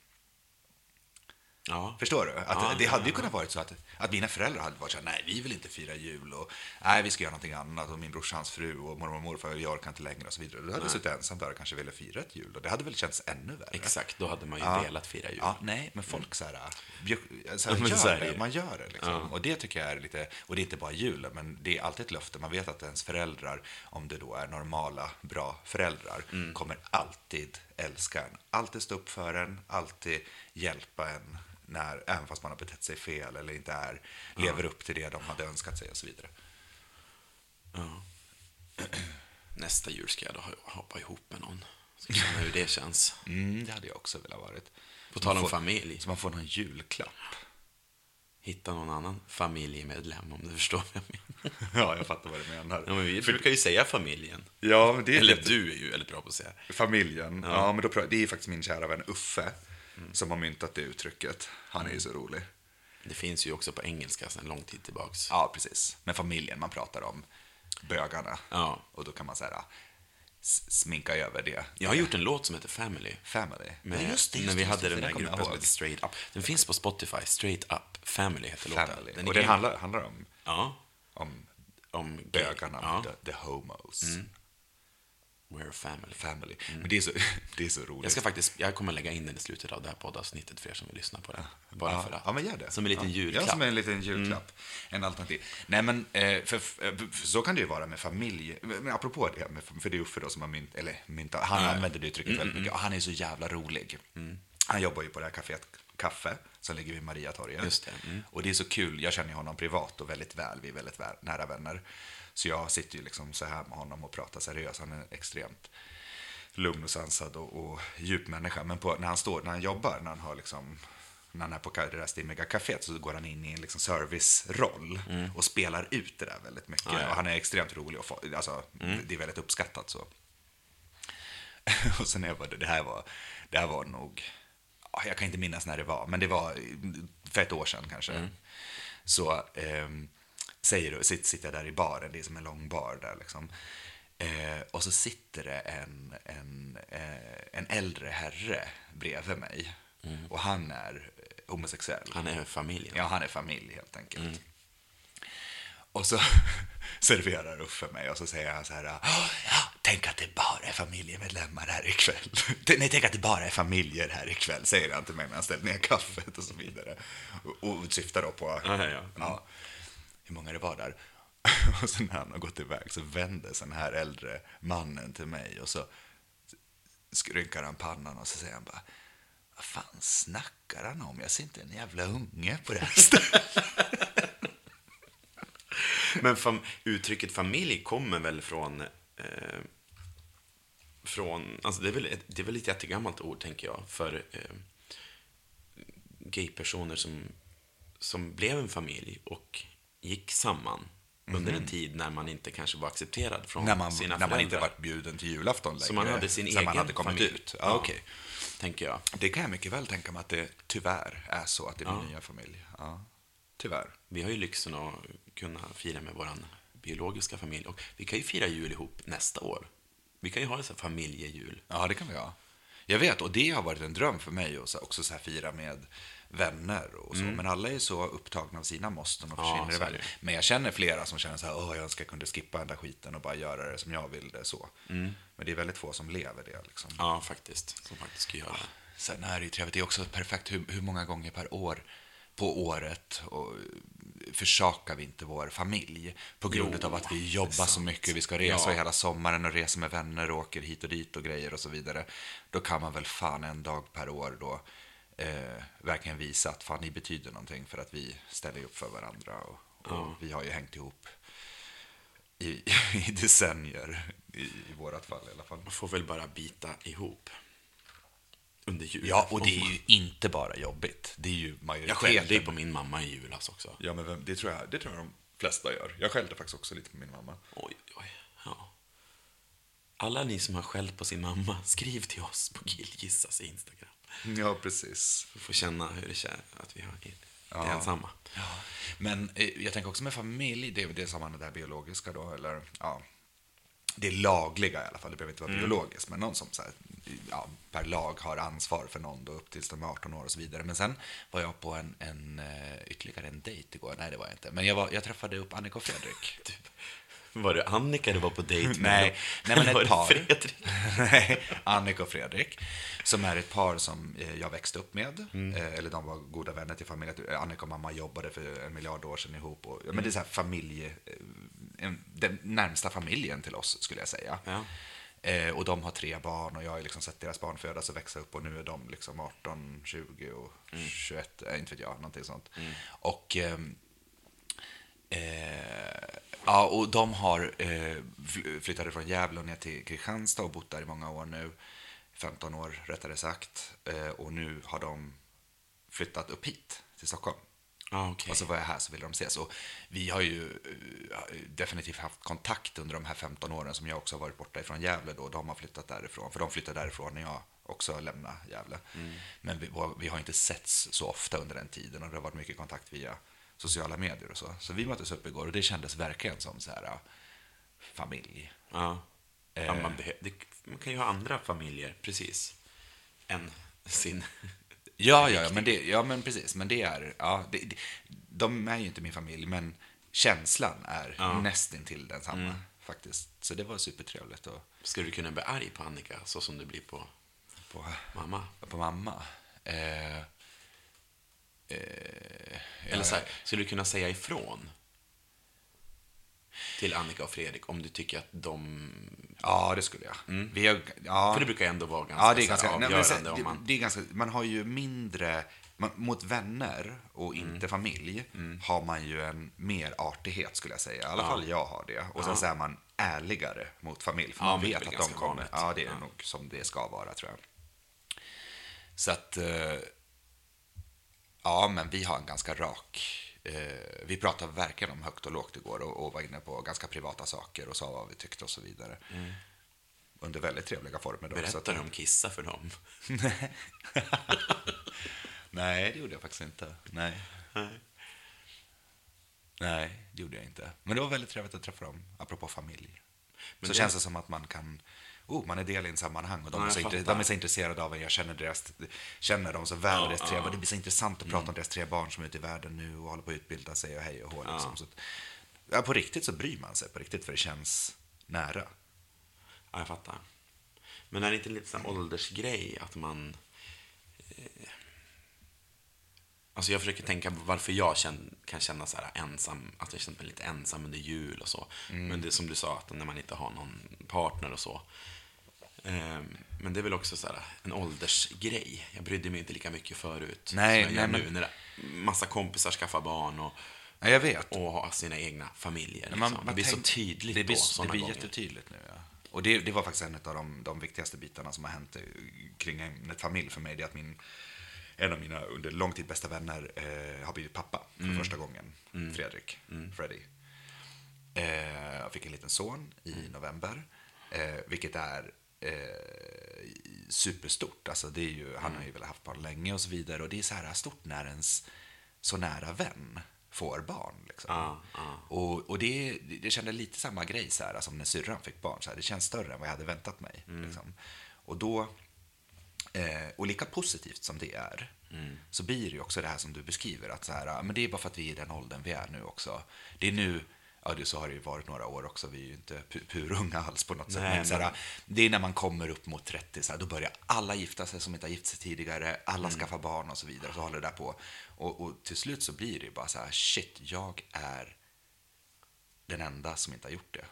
Ja. Förstår du? Att Ja, det hade ju kunnat vara så att, att mina föräldrar hade varit så här, nej vi vill inte fira jul och nej vi ska göra någonting annat och min brorsa, hans fru och mormor och morfar, jag orkar inte längre och så vidare. Då hade jag suttit ensam där och kanske ville fira ett jul och det hade väl känts ännu värre. Exakt, då hade man ju Ja. velat fira jul. Ja, nej, men folk så här, så här, gör så är det man gör det liksom. Och det tycker jag är lite, och det är inte bara julen, men det är alltid ett löfte. Man vet att ens föräldrar, om det då är normala, bra föräldrar, Mm. kommer alltid älska en. Alltid stå upp för en, alltid hjälpa en, när, även fast man har betett sig fel eller inte är, lever upp till det de hade önskat sig och så vidare. Ja. Nästa jul ska jag då hoppa ihop med någon. Så känna hur det känns. Mm, det hade jag också velat varit. På tal om får- familj. Så man får någon julklapp. Hitta någon annan familjemedlem om du förstår vad jag menar. Ja, jag fattar vad du menar. Ja, men vi brukar ju säga familjen. Ja, men det är Eller lite- du är ju väldigt bra på att säga. Familjen. Ja. men då, det är faktiskt min kära vän Uffe som har myntat det uttrycket. Han är ju så rolig. Det finns ju också på engelska sedan lång tid tillbaks. Ja, precis. Men familjen, man pratar om bögarna. Ja. Och då kan man säga sminka över det. Jag har gjort en låt som heter Family. Family. Med, Ja, just det, just när vi just hade den där gruppen som heter Straight Up. Den finns på Spotify. Straight Up Family heter låten. Family. Den är och den handlar, handlar om, Ja, om om bögarna, Ja, the, the homos. We're a family. Family. Men det är, så, det är så roligt. Jag ska faktiskt, jag kommer lägga in den i slutet av det här poddavsnittet för er som vill lyssna på det. Bara ja, för att. Ja, men gör det. Som en liten ja. julklapp. Ja, som en liten julklapp. En alternativ. Nej, men eh, för, för, för så kan det ju vara med familj. Men apropå det, för det är Uffe då som har mynt, eller myntat, han använder det uttrycket väldigt mycket. Och han är så jävla rolig. Han jobbar ju på det här kaféet Kaffe som ligger vid Mariatorget. Just det, mm. Och det är så kul. Jag känner honom privat och väldigt väl. Vi är väldigt väl, nära vänner. Så jag sitter ju liksom så här med honom och pratar seriöst. Han är extremt lugn och sansad och, och djup människa. Men på, när han står, när han jobbar, när han har liksom när han är på det där stimmiga kaféet så går han in i en liksom serviceroll och spelar ut det där väldigt mycket. Mm. Ja. Och han är extremt rolig och alltså, det är väldigt uppskattat så. och sen är jag bara, det här var, det här var nog, ja, jag kan inte minnas när det var, men det var för ett år sedan kanske. Så ehm, säger du, sitter, där i baren, det är som en lång bar där liksom. Eh, och så sitter det en, en, eh, en äldre herre bredvid mig. Och han är homosexuell. Han är familjen. Ja, han är familj helt enkelt. Och så serverar Uffe mig och så säger han så här, "Åh, ja, tänk att det bara är familjemedlemmar här ikväll. Nej, tänk att det bara är familjer här ikväll, säger han till mig när han ställer ner kaffet och så vidare. Och, och syftar då på Ja, ja, ja hur många det var där. Och sen när han har gått iväg så vänder sig den här äldre mannen till mig och så skrynkar han pannan och så säger han bara vad fan snackar han om? Jag ser inte en jävla unge på det här stället. Men fam- uttrycket familj kommer väl från... Eh, från alltså det, är väl ett, det är väl ett jättegammalt ord, tänker jag, för eh, gaypersoner som, som blev en familj och gick samman under en tid när man inte kanske var accepterad från när man, sina när man inte föräldrar. varit bjuden till julafton längre. Så man hade sin egen man hade kommit familj. ut. Ja, okej. Tänker jag. Det kan jag mycket väl tänka mig att det tyvärr är så att det blir Ja. nya familj. Ja, tyvärr. Vi har ju lyxen att kunna fira med vår biologiska familj. Och vi kan ju fira jul ihop nästa år. Vi kan ju ha en sån familjejul. Ja, det kan vi ha. Jag vet, och det har varit en dröm för mig att så- också så här fira med vänner och så. Men alla är så upptagna av sina måsten och Mm. Ja, försvinner är iväg. Men jag känner flera som känner så här, åh, jag önskar jag kunde skippa den där skiten och bara göra det som jag vill det så. Men det är väldigt få som lever det liksom. Mm. Ja, faktiskt. Som faktiskt ska göra det. Sen är det ju trevligt, det är också perfekt hur, hur många gånger per år på året och försakar vi inte vår familj på grund Jo, av att vi jobbar så mycket, vi ska resa Ja. hela sommaren och resa med vänner och åker hit och dit och grejer och så vidare. Då kan man väl fan en dag per år då eh, verkligen visa att fan ni betyder någonting för att vi ställer upp för varandra och, och vi har ju hängt ihop i, i decennier i, i vårat fall i alla fall. Man får väl bara bita ihop. Under jul. Ja, och det är ju inte bara jobbigt. Det är ju Jag majoriteten. skällde ju på min mamma i julas också. Ja, men vem, det, tror jag, det tror jag de flesta gör. Jag skällde faktiskt också lite på min mamma. Oj, oj. Ja. Alla ni som har skällt på sin mamma, skriv till oss på Killgissas Instagram. Ja, precis. Få känna hur det känns att vi har, är ensamma. Men eh, jag tänker också med familj, det är väl det som man det biologiska då, eller ja, det lagliga i alla fall, det behöver inte vara biologiskt, men någon som så här, ja, per lag har ansvar för någon då upp tills de är 18 år och så vidare. Men sen var jag på en, en eh, ytterligare en dejt igår, nej det var jag inte, men jag, var, jag träffade upp Annika och Fredrik. Var det Annika du var på dejt med? Nej, nej men ett par. Fredrik? Nej, Annika och Fredrik, som är ett par som eh, jag växte upp med. Mm. Eh, Eller de var goda vänner till familjen. Eh, Annika och mamma jobbade för en miljard år sedan ihop. Och, Mm. men det är så här familje, en, den närmsta familjen till oss, skulle jag säga. Ja. Och de har tre barn och jag har liksom sett deras barn födas och växa upp och nu är de liksom 18, 20 och Mm. 21, äh, inte vet jag, någonting sånt. Och ehm, Eh, ja, och de har eh, fly- flyttade från Gävle ner till Kristianstad och bott där i många år nu. 15 år rättare sagt. Eh, och nu har de flyttat upp hit till Stockholm. Ja, okej. Och så var jag här så ville de ses. Och vi har ju eh, definitivt haft kontakt under de här 15 åren som jag också har varit borta ifrån Gävle då. De har flyttat därifrån, för de flyttade därifrån när jag också lämnade Gävle. Men vi, vi har inte setts så ofta under den tiden och det har varit mycket kontakt via sociala medier och så. Så vi möttes upp igår och det kändes verkligen som så här familj. Ja. ja Eh. man, det, man kan ju ha andra familjer, precis, än sin. Ja, ja, men, det, ja men precis. Men det är, ja, det, det, de är ju inte min familj, men känslan är Ja. nästintill densamma faktiskt. Så det var supertrevligt. Och, Skulle du kunna bli arg på Annika, så som du blir på på, mamma? på mamma. Eh, eh, Eller så här, skulle du kunna säga ifrån till Annika och Fredrik om du tycker att de... Ja, det skulle jag. Vi har, ja, För det brukar ändå vara ganska, ja, det är här ganska nej, avgörande sen, om det, man... det är ganska, man har ju mindre, man, mot vänner och Mm. inte familj har man ju en mer artighet skulle jag säga. I alla fall jag har det. Och sen så är man ärligare mot familj. För Ja, man det vet att de kommer. vanligt. Ja, det är Ja. nog som det ska vara tror jag. Så att, eh, ja men vi har en ganska rak, eh, vi pratade verkligen om högt och lågt igår och, och var inne på ganska privata saker och sa vad vi tyckte och så vidare. Under väldigt trevliga former. Då, så att- om kissa för dem? Nej, det gjorde jag faktiskt inte. Nej. Nej, det gjorde jag inte. Men det var väldigt trevligt att träffa dem, apropå familj. Men så det- känns det som att man kan... Oh, man är del i en sammanhang och de, Ja, är så, de är så intresserade av en. Jag känner, deras, känner dem så väl, Ja, deras tre, ja. det blir så intressant att prata Mm. om deras tre barn som är ute i världen nu och håller på att utbilda sig och hej och hå. Liksom. Så att, ja, på riktigt så bryr man sig, på riktigt, för det känns nära. Ja, jag fattar. Men är det inte lite sån åldersgrej att man... Eh, alltså jag försöker tänka varför jag känn, kan känna så här ensam, att jag känner mig lite ensam under jul och så. Men det är som du sa, att när man inte har någon partner och så. Eh, men det är väl också så här en åldersgrej. Jag brydde mig inte lika mycket förut Nej, som jag gör nej, nu. men- När massa kompisar skaffar barn och, Ja, jag vet. och har sina egna familjer. Liksom. det blir tänk- så tydligt det blir, då, Det blir gånger. jättetydligt nu, ja. Och det, det var faktiskt en av de, de viktigaste bitarna som har hänt eh, kring ämnet familj för mig. Det är att min, en av mina under lång tid bästa vänner eh, har blivit pappa för Mm. första gången. Fredrik, Freddy. Eh, jag fick en liten son i Mm. november, eh, vilket är eh, superstort. Alltså det är ju, han har Mm. ju velat haft barn länge och så vidare. Och det är så här stort när ens så nära vän får barn. Liksom. Ja, ja. Och, och det, det kände lite samma grej så här, som när syrran fick barn. Så här, det känns större än vad jag hade väntat mig. Liksom. Och då, eh, och lika positivt som det är, så blir det ju också det här som du beskriver. Att så här, men det är bara för att vi är i den åldern vi är nu också. Det är nu, ja det, så har det ju varit några år också, vi är ju inte pu- purunga alls på något sätt. Nej, Men, så här, men- det är när man kommer upp mot 30, så här, då börjar alla gifta sig som inte har gift sig tidigare, alla skaffar barn och så vidare. Så håller det där på. Och, och till slut så blir det ju bara så här, shit, jag är den enda som inte har gjort det.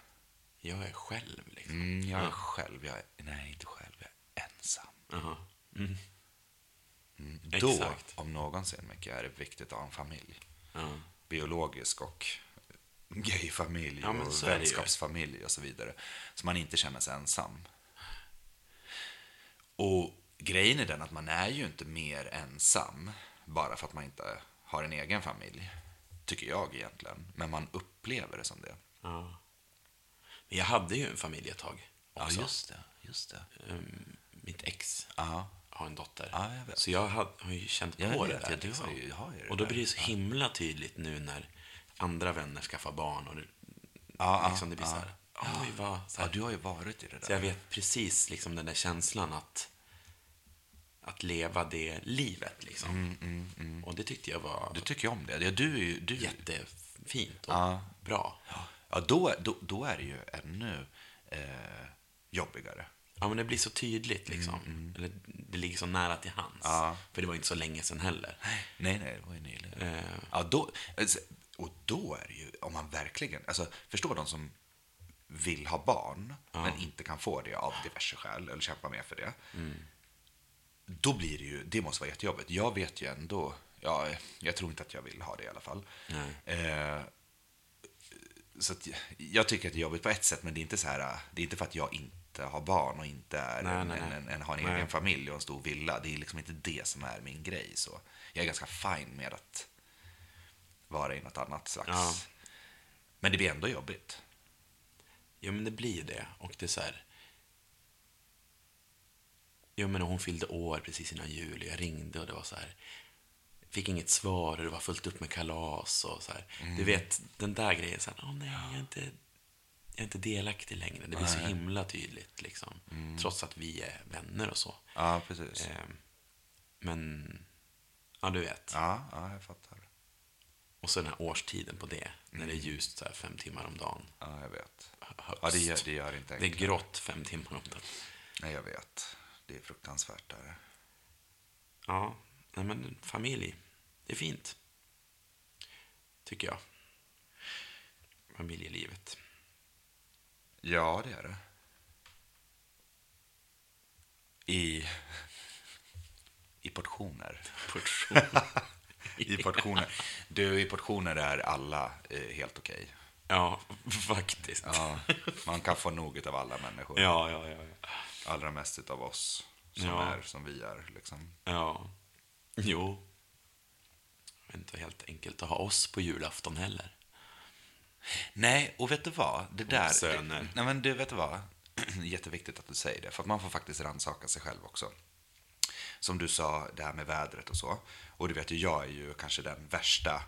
Jag är själv liksom. Mm, jag är Ja. själv, jag är, nej inte själv, jag är ensam. Jaha. Mm. Då, Exakt. om någonsin, mycket är det viktigt att ha en familj. Ja. Biologisk och gayfamilj Ja, och vänskapsfamilj och så vidare. Så man inte känner sig ensam. Och grejen är den att man är ju inte mer ensam bara för att man inte har en egen familj. Tycker jag egentligen. Men man upplever det som det. Ja. Men jag hade ju en familj ett tag också. det. Just det. Ehm, Mitt ex. Ja. ha en dotter. Ja, jag. Så jag har, har ju känt på Jag det vet, där. ja, du liksom. har ju- har ju det och då blir det så himla tydligt nu när andra vänner skaffar barn. Och det, Ja, liksom det blir ja, så här, oj, vad... Så, Ja, här, du har ju varit i det där. så jag vet precis liksom den där känslan att, att leva det livet. Liksom. Och det tyckte jag var Du tycker om det. Ja, du är ju... Du, jättefint och Ja. bra. Ja, då, då, då är det ju ännu eh, jobbigare. Ja, men det blir så tydligt liksom. Eller, det ligger så nära till hands. Ja. För det var inte så länge sedan heller. Nej, nej, det var ju nyligen. Eh. Ja, då, alltså, och då är det ju, om man verkligen, alltså förstå de som vill ha barn, men inte kan få det av diverse skäl, eller kämpa med för det. Då blir det ju, det måste vara jättejobbigt. Jag vet ju ändå, ja, jag tror inte att jag vill ha det i alla fall. Eh, så att, jag- tycker att det är jobbigt på ett sätt, men det är inte så här, det är inte för att jag inte har barn och inte är Nej, en, nej, nej. en, en, har en egen familj och en stor villa. Det är liksom inte det som är min grej. Så jag är ganska fin med att vara i något annat slags... Ja. Men det blir ändå jobbigt. Jo, men det blir det. Och det är så här... Jo, men hon fyllde år precis innan jul. Jag ringde och det var så här... Fick inget svar och det var fullt upp med kalas och så här. Du vet, den där grejen. Så här, Åh, nej, jag är inte, jag är inte delaktig längre. Det blir så himla tydligt, liksom. Trots att vi är vänner och så. Ja, precis. Eh, men, ja, du vet. Ja, ja, jag fattar. Och så den här årstiden på det. När det är ljust så här fem timmar om dagen. Ja, jag vet. Högst. Ja, det gör, det gör inte Det är grått fem timmar om dagen. Nej, jag vet. Det är fruktansvärt där. Ja, nej men familj, det är fint. Tycker jag. Familjelivet. Ja, det är det. I, i portioner. Portion. I portioner. Du, i portioner är alla eh, helt okej. ja, faktiskt. Ja, man kan få nog av alla människor. ja, ja, ja. Allra mest av oss som Ja. är som vi är. Liksom. ja. Jo. Det är inte helt enkelt att ha oss på julafton heller. Nej, och vet du vad? Det där... söner. nej, men du, vet du vad? Jätteviktigt att du säger det, för att man får faktiskt rannsaka sig själv också. Som du sa, det här med vädret och så. Och du vet ju, jag är ju kanske den värsta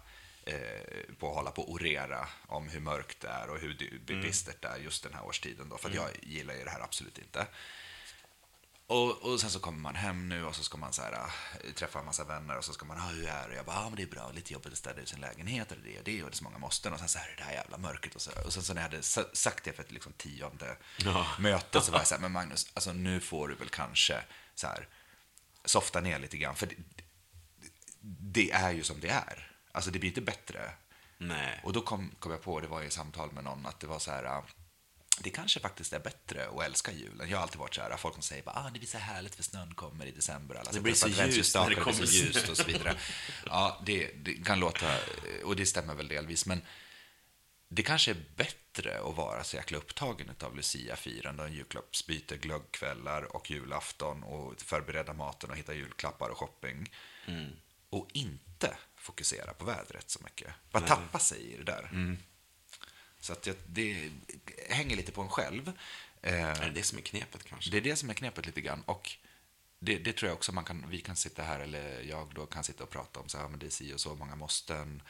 eh, på att hålla på och orera om hur mörkt det är och hur bistert det är just den här årstiden. Då, för att jag gillar ju det här absolut inte. Och, och sen så kommer man hem nu och så ska man så här, äh, träffa en massa vänner och så ska man, ah, hur är det? Jag bara, ah, men det är bra, lite jobbigt att städa ut sin lägenhet och det och det och det är så många måsten och sen så här är det här jävla mörkret och så. Och sen så när jag hade sa- sagt det för ett liksom tionde möte så var jag så här, men Magnus, alltså nu får du väl kanske så här, softa ner lite grann, för det, det är ju som det är. Alltså det blir inte bättre. Nej. Och då kom, kom jag på, det var i samtal med någon, att det var så här, äh, det kanske faktiskt är bättre att älska julen. Jag har alltid varit så här, folk som säger bara, ah, det blir så härligt för snön kommer i december. Alla Det blir så ljust när det kommer det blir så ljust och så vidare. Ja, det, det kan låta, och det stämmer väl delvis, men det kanske är bättre att vara så jäkla upptagen av Lucia-firande och julklappsbyte, glöggkvällar och julafton och förbereda maten och hitta julklappar och shopping. Och inte fokusera på vädret så mycket. Bara tappa sig i det där. Så att jag, det hänger lite på en själv. Eh, Är det det som är knepet kanske? det är det som är knepet lite grann. Och det, det tror jag också man kan, vi kan sitta här, eller jag då kan sitta och prata om så här, men det är si och så många måsten,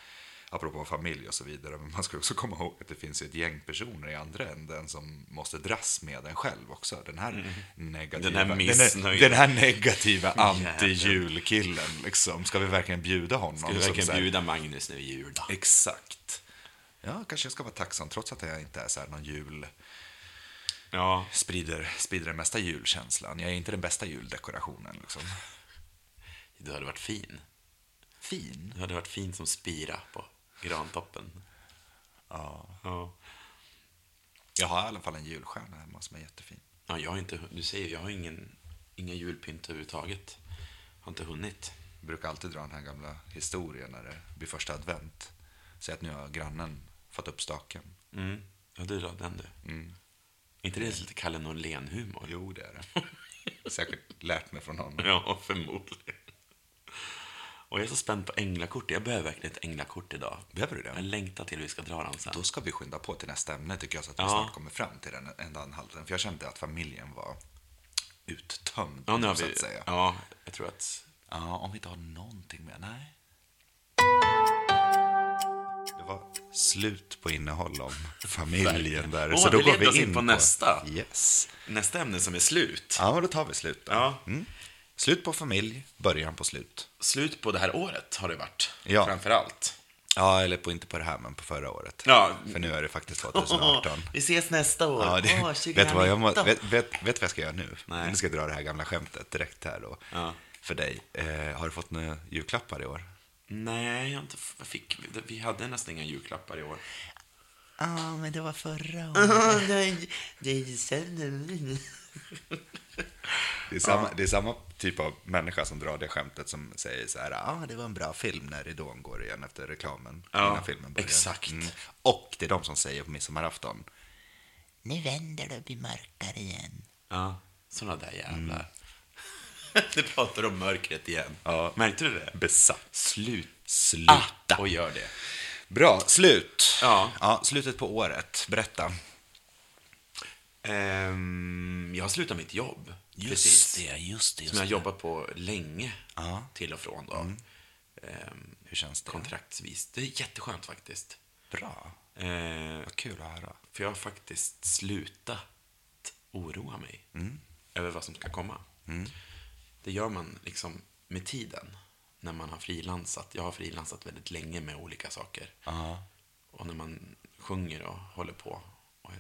apropå familj och så vidare. Men man ska också komma ihåg att det finns ett gäng personer i andra änden som måste dras med en själv också. Den här negativa, Den här den, missnöjda. den här negativa anti-julkillen, liksom. Ska vi verkligen bjuda honom? Ska vi verkligen här- bjuda Magnus nu i jul då? Exakt. Ja, kanske jag ska vara tacksam, trots att jag inte är så här någon jul Ja. sprider, sprider den mesta julkänslan. Jag är inte den bästa juldekorationen. Liksom. Du hade varit fin. Fin. Du hade varit fin som spira på grantoppen. Ja. Ja. Jag har i alla fall en julstjärna hemma som är jättefin. Ja, jag har inte, du säger, jag har ingen, inga julpynt överhuvudtaget. Har inte hunnit. Jag brukar alltid dra den här gamla historien när det blir första advent. Säg att nu har grannen fått upp staken. Mm. Ja, du la den du. Mm. Inte det lite Kalle Norlén-humor? Jo, det är det. Säkert lärt mig från honom. Ja, förmodligen. Och jag är så spänd på änglakort. Jag behöver verkligen ett änglakort idag. Behöver du det? Jag längtar till vi ska dra den sen. Då ska vi skynda på till nästa ämne tycker jag så att vi Ja. snart kommer fram till den enda halten. För jag kände att familjen var uttömd, Ja, nu har så vi... att säga. Ja, jag tror att... Ja, om vi inte har någonting mer. Nej. Det var slut på innehåll om familjen där. Åh, så då går vi in in på nästa. Yes. Nästa ämne som är slut. Ja, då tar vi slut. Då. Ja. Mm. Slut på familj, början på slut. Slut på det här året har det varit. Ja. Framför allt. Ja, eller på, inte på det här, men på förra året. Ja. För nu är det faktiskt 2018. vi ses nästa år. Ja, det, Åh, vet, du vad jag må, 2019. vet, vet, vet vad jag ska göra nu? Nej. Nu ska jag dra det här gamla skämtet direkt här då. Ja. För dig. Eh, har du fått några julklappar i år? Nej, jag inte, jag fick, vi hade nästan inga julklappar i år. Ja, men det var förra det är sen. Det är, samma, det är samma typ av människa som drar det skämtet som säger så här, ja, ah, det var en bra film när ridån går igen efter reklamen. Ja, innan filmen börjar. exakt. Och det är de som säger på midsommarafton, nu vänder det och blir mörkare igen. Ja, såna där jävlar. Du pratar om mörkret igen. Mm. Ja. Märkte du det? Besatt. Slut. Sluta. Ah, och gör det. Bra, slut. Ja. ja. Slutet på året, berätta. Ehm, jag har slutat mitt jobb. precis. det, just det. Som jag har jobbat på länge. Ja. Till och från då. Ehm, Hur känns det? kontraktsvis. Det är jätteskönt faktiskt. Bra. Ehm, Vad kul att höra. för jag har faktiskt slutat oroa mig Mm. över vad som ska komma. Det gör man liksom med tiden. När man har frilansat. Jag har frilansat väldigt länge med olika saker. Ja. Och när man sjunger och håller på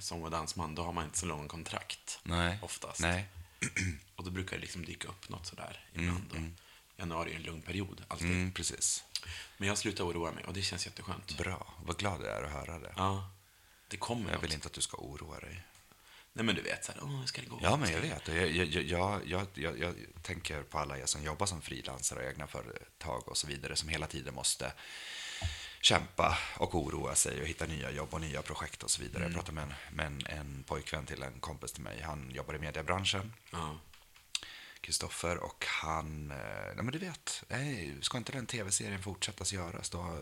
sång och dansman, då har man inte så lång kontrakt. Nej. Oftast. Nej. Och då brukar det liksom dyka upp något sådär ibland. Och januari är en lugn period, alltid. Mm, precis. Men jag slutar oroa mig och det känns jätteskönt. Bra. Vad glad jag är att höra det. Ja, det kommer Jag något. vill inte att du ska oroa dig. Nej men du vet, såhär, åh, hur ska det gå? Ja, men jag vet. Jag, jag, jag, jag, jag tänker på alla er som jobbar som frilansare och egna företag och så vidare som hela tiden måste kämpa och oroa sig och hitta nya jobb och nya projekt och så vidare. Jag pratade med, en, med en, en pojkvän till en kompis till mig. Han jobbar i mediebranschen. Ja. Kristoffer och han, eh, nej men du vet, nej, ska inte den tv-serien fortsättas göras då?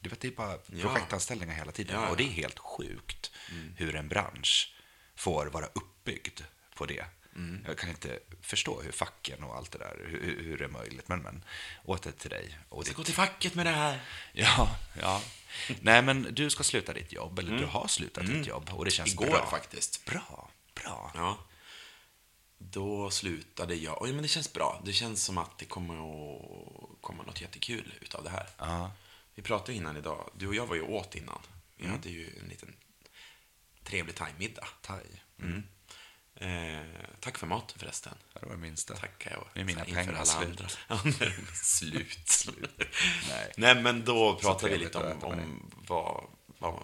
Du vet, det är bara projektanställningar hela tiden Ja, ja. och det är helt sjukt hur en bransch får vara uppbyggd på det. Jag kan inte förstå hur facken och allt det där, hur, hur- det är möjligt, men, men åter till dig. Och Jag ska ditt- gå till facket med det här. Ja, ja. Nej, men du ska sluta ditt jobb, eller du har slutat ditt jobb och det känns Igår bra. faktiskt. Bra, bra. Ja. Då slutade jag. Oj, men det känns bra. Det känns som att det kommer att komma något jättekul utav det här. Ja. Vi pratade innan idag. Du och jag var ju åt innan. Vi hade ju en liten trevlig thai-middag. Thai. Mm. Eh, tack för maten förresten. Det var det minsta. Tackar jag. Nu är mina pengar alla slut. andra. Ja, nu är de slut. Nej. Nej, men då pratade vi lite att om, om vad, vad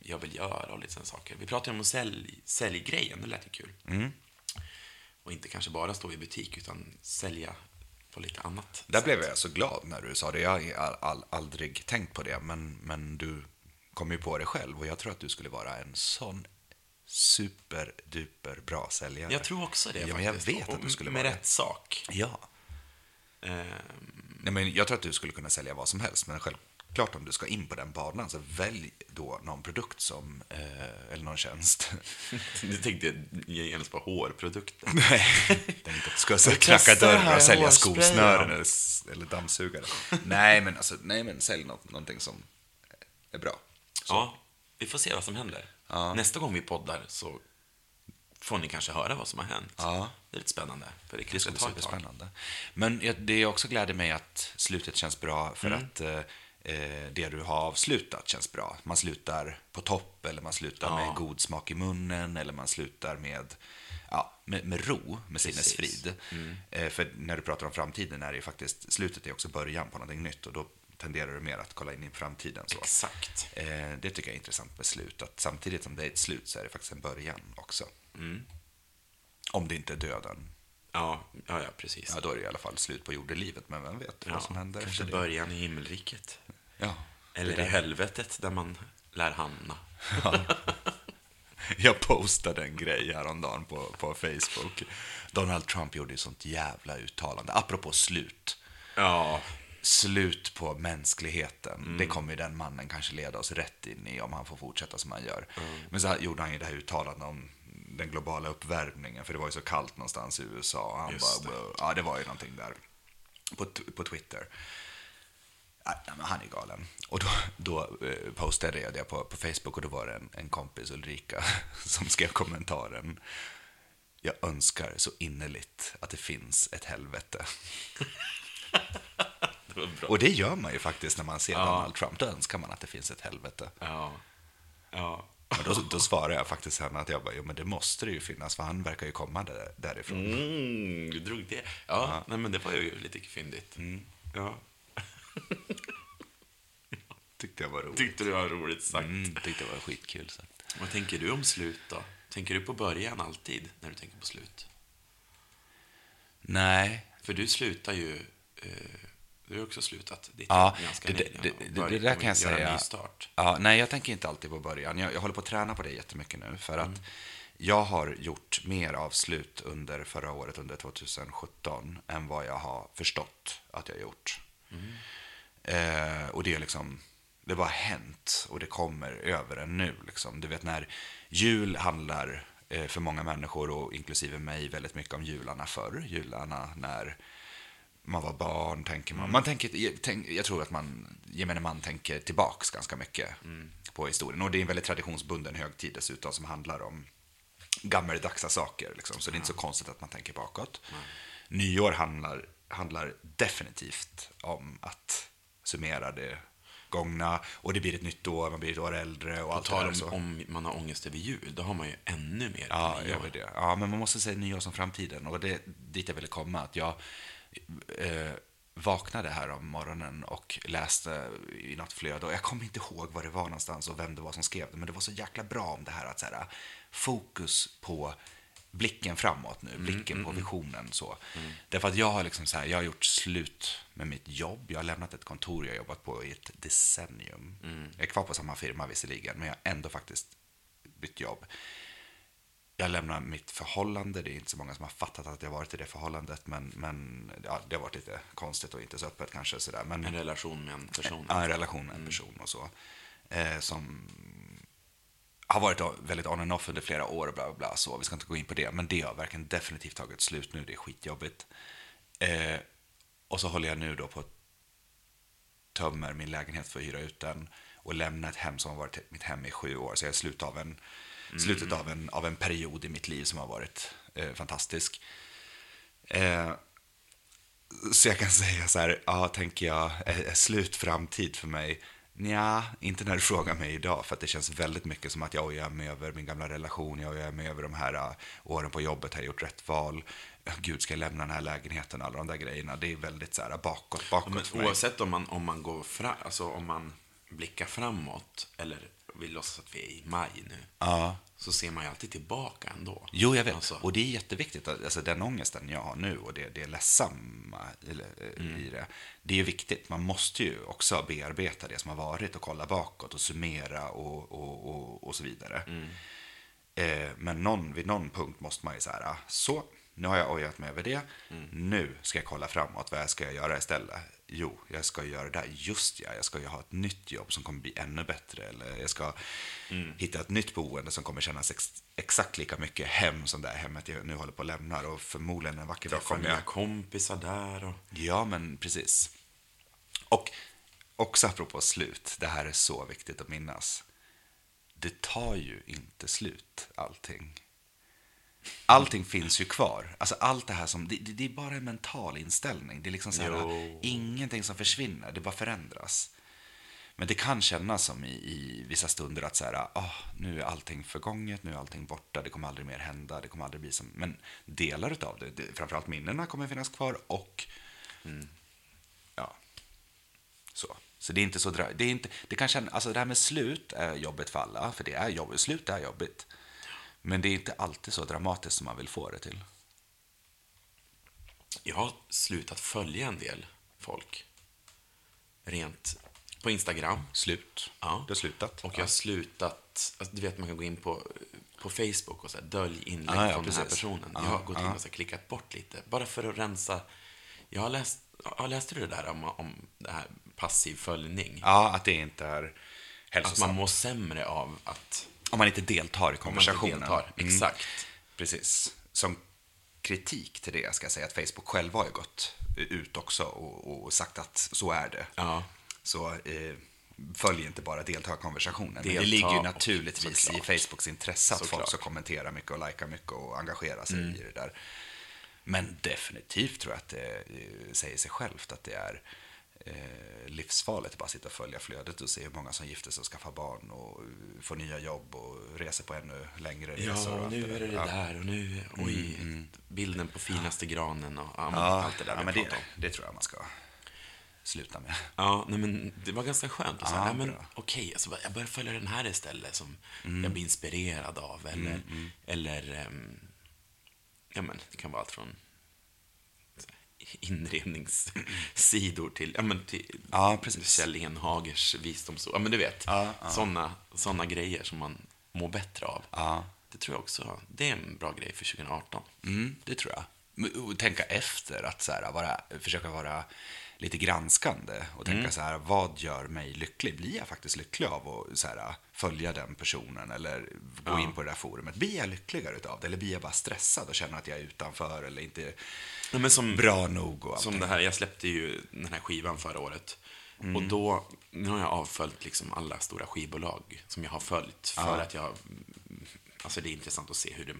jag vill göra och lite sådana saker. Vi pratade om sälj, säljgrejen, det lät ju kul. Mm. Och inte kanske bara stå i butik, utan sälja på lite annat. Där blev jag så glad när du sa det. Jag har all, aldrig tänkt på det, men, men du kom ju på det själv och jag tror att du skulle vara en sån superduper bra säljare. Jag tror också det Ja, men faktiskt. jag vet att du skulle Med vara rätt sak. Ja. Ehm, Nej, men jag tror att du skulle kunna sälja vad som helst, men självklart om du ska in på den banan så välj då någon produkt som, eh, eller någon tjänst. du tänkte genast på hårprodukter. Nej, tänk att du ska så knacka testar det dörr här och sälja skosnören eller, eller dammsugare. nej, men alltså, nej, men sälj något, någonting som är bra. Ja, vi får se vad som händer. Ja. Nästa gång vi poddar så får ni kanske höra vad som har hänt. Ja. Det är lite spännande, för det Det kanske skulle tar ett tag. Men det också gläder mig att slutet känns bra för Mm. att eh, eh, det du har avslutat känns bra. Man slutar på topp eller man slutar Ja. med god smak i munnen eller man slutar med, ja, med, med ro, med sinnesfrid. Mm. Eh, för när du pratar om framtiden är det ju faktiskt, slutet är också början på någonting nytt och då tenderar du mer att kolla in i framtiden. Så. Exakt. Eh, det tycker jag är intressant med slut, att samtidigt som det är ett slut så är det faktiskt en början också. Mm. Om det inte är döden. Ja, ja, ja precis. Ja, då är det i alla fall slut på jordelivet, men vem vet vad som händer kanske början i himmelriket. Ja. Eller i helvetet, där man lär hamna. Jag postade en grej häromdagen på, på Facebook. Donald Trump gjorde ju sånt jävla uttalande, apropå slut. Ja, Slut på mänskligheten. Det kommer ju den mannen kanske leda oss rätt in i om han får fortsätta som han gör. Men så gjorde han ju det här uttalandet om den globala uppvärmningen, för det var ju så kallt någonstans i USA. Och Han Just bara, det. ja, det var ju någonting där på, på Twitter. Nej, men han är galen. Och då, då eh, postade jag det på, på Facebook och då var det en, en kompis, Ulrika, som skrev kommentaren. Jag önskar så innerligt att det finns ett helvete. Det. Och det gör man ju faktiskt när man ser Ja. Donald Trump. Då önskar man att det finns ett helvete. Ja. Ja. Men då, då svarar jag faktiskt henne att jag bara, jo men det måste det ju finnas, för han verkar ju komma där, därifrån. Mm, du drog det. Ja, Nej, men det var ju lite fyndigt. Ja. Tyckte jag var roligt. Tyckte du var roligt sagt. Mm, tyckte det var skitkul. Så. att- Vad tänker du om slut då? Tänker du på början alltid när du tänker på slut? Nej, För du slutar ju... Eh, du har också slutat ditt Ja, ganska det, nyligen det, det, det där kan jag säga. Ja, nej, jag tänker inte alltid på början. Jag, jag håller på att träna på det jättemycket nu. För att jag har gjort mer avslut under förra året, under 2017, än vad jag har förstått att jag gjort. Eh, och det är liksom, det har bara hänt och det kommer över en nu. Liksom. Du vet när jul handlar eh, för många människor och inklusive mig väldigt mycket om jularna förr. Jularna när man var barn, tänker man. man tänker, jag, tänk, jag tror att man, gemene man tänker tillbaks ganska mycket på historien. Och det är en väldigt traditionsbunden högtid dessutom som handlar om gammeldagsa saker. Liksom. Så det är inte så konstigt att man tänker bakåt. Nyår handlar, handlar definitivt om att summera det gångna och det blir ett nytt år, man blir ett år äldre och På allt det där. om, Så. om man har ångest över jul, då har man ju ännu mer Ja, vet det. Ja, men man måste se nyår som framtiden. Och det dit jag ville komma. Att jag eh, vaknade här om morgonen och läste i något flöde. Och jag kommer inte ihåg var det var någonstans och vem det var som skrev det. Men det var så jäkla bra om det här att så här, fokus på blicken framåt nu, blicken på visionen. Så. Därför att jag har, liksom så här, jag har gjort slut med mitt jobb. Jag har lämnat ett kontor jag har jobbat på i ett decennium. Jag är kvar på samma firma visserligen, men jag har ändå faktiskt bytt jobb jag lämnar mitt förhållande. Det är inte så många som har fattat att jag varit i det förhållandet. Men, men ja, det har varit lite konstigt och inte så öppet kanske. Sådär. Men, En relation med en person. Ja, en relation med en person och så. Eh, som har varit väldigt on and off under flera år och bla bla bla. Så vi ska inte gå in på det. Men det har verkligen definitivt tagit slut nu. Det är skitjobbigt. Eh, och så håller jag nu då på att tömmer min lägenhet för att hyra ut den och lämna ett hem som har varit mitt hem i sju år. Så jag är i slutet av en, slutet av en, av en period i mitt liv som har varit eh, fantastisk. Eh, så jag kan säga så här, ja, tänker jag, är, är slut framtid för mig? Nja, inte när du frågar mig idag, för det känns väldigt mycket som att jag ojar mig över min gamla relation, jag ojar mig över de här uh, åren på jobbet, har jag gjort rätt val? Gud, ska jag lämna den här lägenheten och alla de där grejerna? Det är väldigt så här bakåt, bakåt Men för mig. oavsett om man, om man går fram, alltså om man blickar framåt, eller vi låtsas att vi är i maj nu, Ja. så ser man ju alltid tillbaka ändå. Jo, jag vet. Alltså, Och det är jätteviktigt. att- Alltså, den ångesten jag har nu och det, det ledsamma eller, eh, i det, det är viktigt. Man måste ju också bearbeta det som har varit och kolla bakåt och summera och, och, och, och så vidare. Eh, men någon, vid någon punkt måste man ju så här, ah, så, nu har jag ojat mig över det. Nu ska jag kolla framåt. Vad ska jag göra istället? Jo, jag ska göra det här. Just ja, jag ska ju ha ett nytt jobb som kommer bli ännu bättre. Eller jag ska hitta ett nytt boende som kommer kännas ex- exakt lika mycket hem som det här hemmet jag nu håller på att lämna. Och förmodligen en vacker dag träffa kommer jag... kompisar där och... Ja, men precis. Och också apropå slut, det här är så viktigt att minnas. Det tar ju inte slut, allting. Allting finns ju kvar. Alltså allt det här som, det, det är bara en mental inställning. Det är liksom så här, ingenting som försvinner, det bara förändras. Men det kan kännas som i, i vissa stunder att så här, ah, nu är allting förgånget, nu är allting borta, det kommer aldrig mer hända, det kommer aldrig bli som... Men delar av det, det framförallt minnena kommer finnas kvar och ja, så. Så det är inte så det är inte, det kan känna, alltså det här med slut är jobbigt för alla, för det är jobbigt, slut är jobbigt. Men det är inte alltid så dramatiskt som man vill få det till. Jag har slutat följa en del folk. Rent på Instagram. Slut. Ja. Du har slutat. Och jag har slutat, alltså, du vet man kan gå in på, på Facebook och så här, dölj inlägg Ja, ja, från den här precis. personen. Ja, jag har gått in och så här, klickat bort lite, bara för att rensa. Jag har läst, ja, läste du det där om, om det här passiv följning? Ja, att det inte är Att hälsosamt. man mår sämre av att Om man inte deltar i konversationen. deltar. Mm. Exakt. Precis. Som kritik till det ska jag säga att Facebook själva har ju gått ut också och, och sagt att så är det. Ja. Så eh, följ inte bara delta i konversationen. Men det Delta ligger ju naturligtvis i. Facebooks intresse att folk Såklart. ska kommentera mycket och likea mycket och engagera sig Mm. i det där. Men definitivt tror jag att det eh, säger sig självt att det är eh, livsfarligt att bara sitta och följa flödet och se hur många som gifter sig och skaffar barn och eh, får nya jobb och reser på ännu längre resor. Ja, och allt nu är det det Ja. där och nu, oj, bilden på finaste granen och ja, Ja, allt det där ja, men det, det tror jag man ska sluta med. Ja, nej, men det var ganska skönt Ja, men okej, alltså, jag börjar följa den här istället som Mm. jag blir inspirerad av. Eller, eller ehm, ja men det kan vara allt från inredningssidor till, ja men till Ja, precis. Kjell Enhagers visdomsord. Ja men du vet, Ja, ja. sådana såna grejer som man mår bättre av. Ja. Det tror jag också, det är en bra grej för 2018. Mm, det tror jag. Och tänka efter, att så här, vara, försöka vara lite granskande och tänka så här, vad gör mig lycklig? Blir jag faktiskt lycklig av att så här, följa den personen eller gå Ja. in på det där forumet? Blir jag lyckligare utav det eller blir jag bara stressad och känner att jag är utanför eller inte men som, bra nog? Och Som det här, jag släppte ju den här skivan förra året. Mm. Och då, nu har jag avföljt liksom alla stora skivbolag som jag har följt. För Ja. att jag, alltså det är intressant att se hur det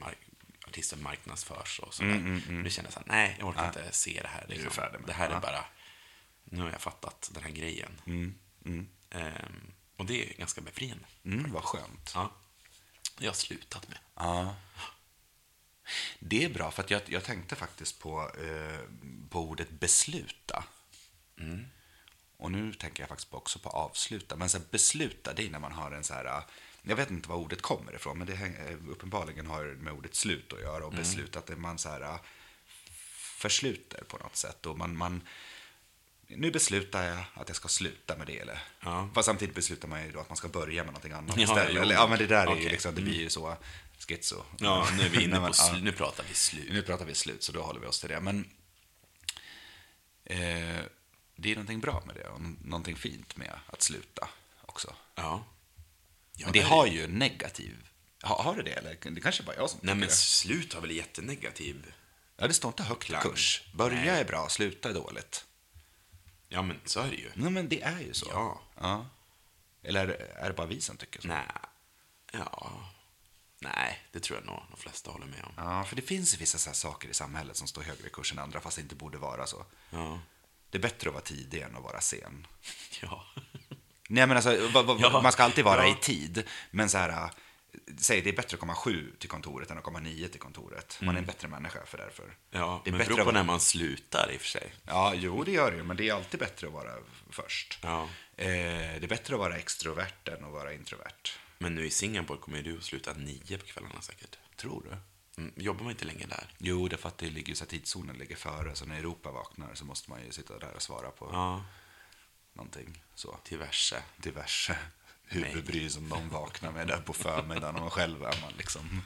artisten marknadsförs och sådär. Men det kändes så här, nej, jag orkar inte se det här. Liksom. Det här är Ja. bara, nu har jag fattat den här grejen. Ehm, och det är ganska befriande. Mm, vad skönt. Ja. Det har jag slutat med. Ja. Det är bra, för att jag, jag tänkte faktiskt på, eh, på ordet besluta. Och nu tänker jag faktiskt också på avsluta. Men så här, besluta, det är när man har en så här... eh, Jag vet inte var ordet kommer ifrån, men det eh, uppenbarligen har med ordet slut att göra. Och besluta, att man så här eh, försluter på något sätt. Och man, man, nu beslutar jag att jag ska sluta med det. Eller? Ja. Fast samtidigt beslutar man ju då att man ska börja med någonting annat Ja, istället. Eller, ja, men det där är ju liksom, det blir ju så schizo. Ja, nu är vi inne på, sl- nu pratar vi slut. nu pratar vi slut, så då håller vi oss till det. Men eh, det är någonting bra med det och någonting fint med att sluta också. Ja. ja Men det är har ju negativ... Har, har det det? Eller det kanske bara jag som Nej, men det. slut har väl jättenegativ Ja, det står inte högt i klang. kurs. Börja Nej. är bra, sluta är dåligt. Ja, men så är det ju. Nej, men det är ju så. Ja. ja. Eller är det bara vi som tycker så? Nej. Ja. Nej, det tror jag nog de flesta håller med om. Ja, för det finns vissa så här saker i samhället som står högre i kurs än andra, fast det inte borde vara så. Ja. Det är bättre att vara tidig än att vara sen. Ja. Nej, men alltså, Ja, man ska alltid vara ja. i tid. Men så här, säg det är bättre att komma sju till kontoret än att komma nio till kontoret. Man är en bättre människa för därför. Mm. Ja, det är men bättre beror att på vara- när man slutar i och för sig. Ja, jo, det gör det ju, men det är alltid bättre att vara först. Ja. Eh, det är bättre att vara extrovert än att vara introvert. Men nu i Singapore kommer du att sluta nio på kvällarna säkert. Tror du? Mm, jobbar man inte länge där? Jo, det är för att det ligger så tidszonen ligger före, så när Europa vaknar så måste man ju sitta där och svara på Ja, någonting så. diverse. diverse huvudbry som de vaknar med där på förmiddagen och själv är man liksom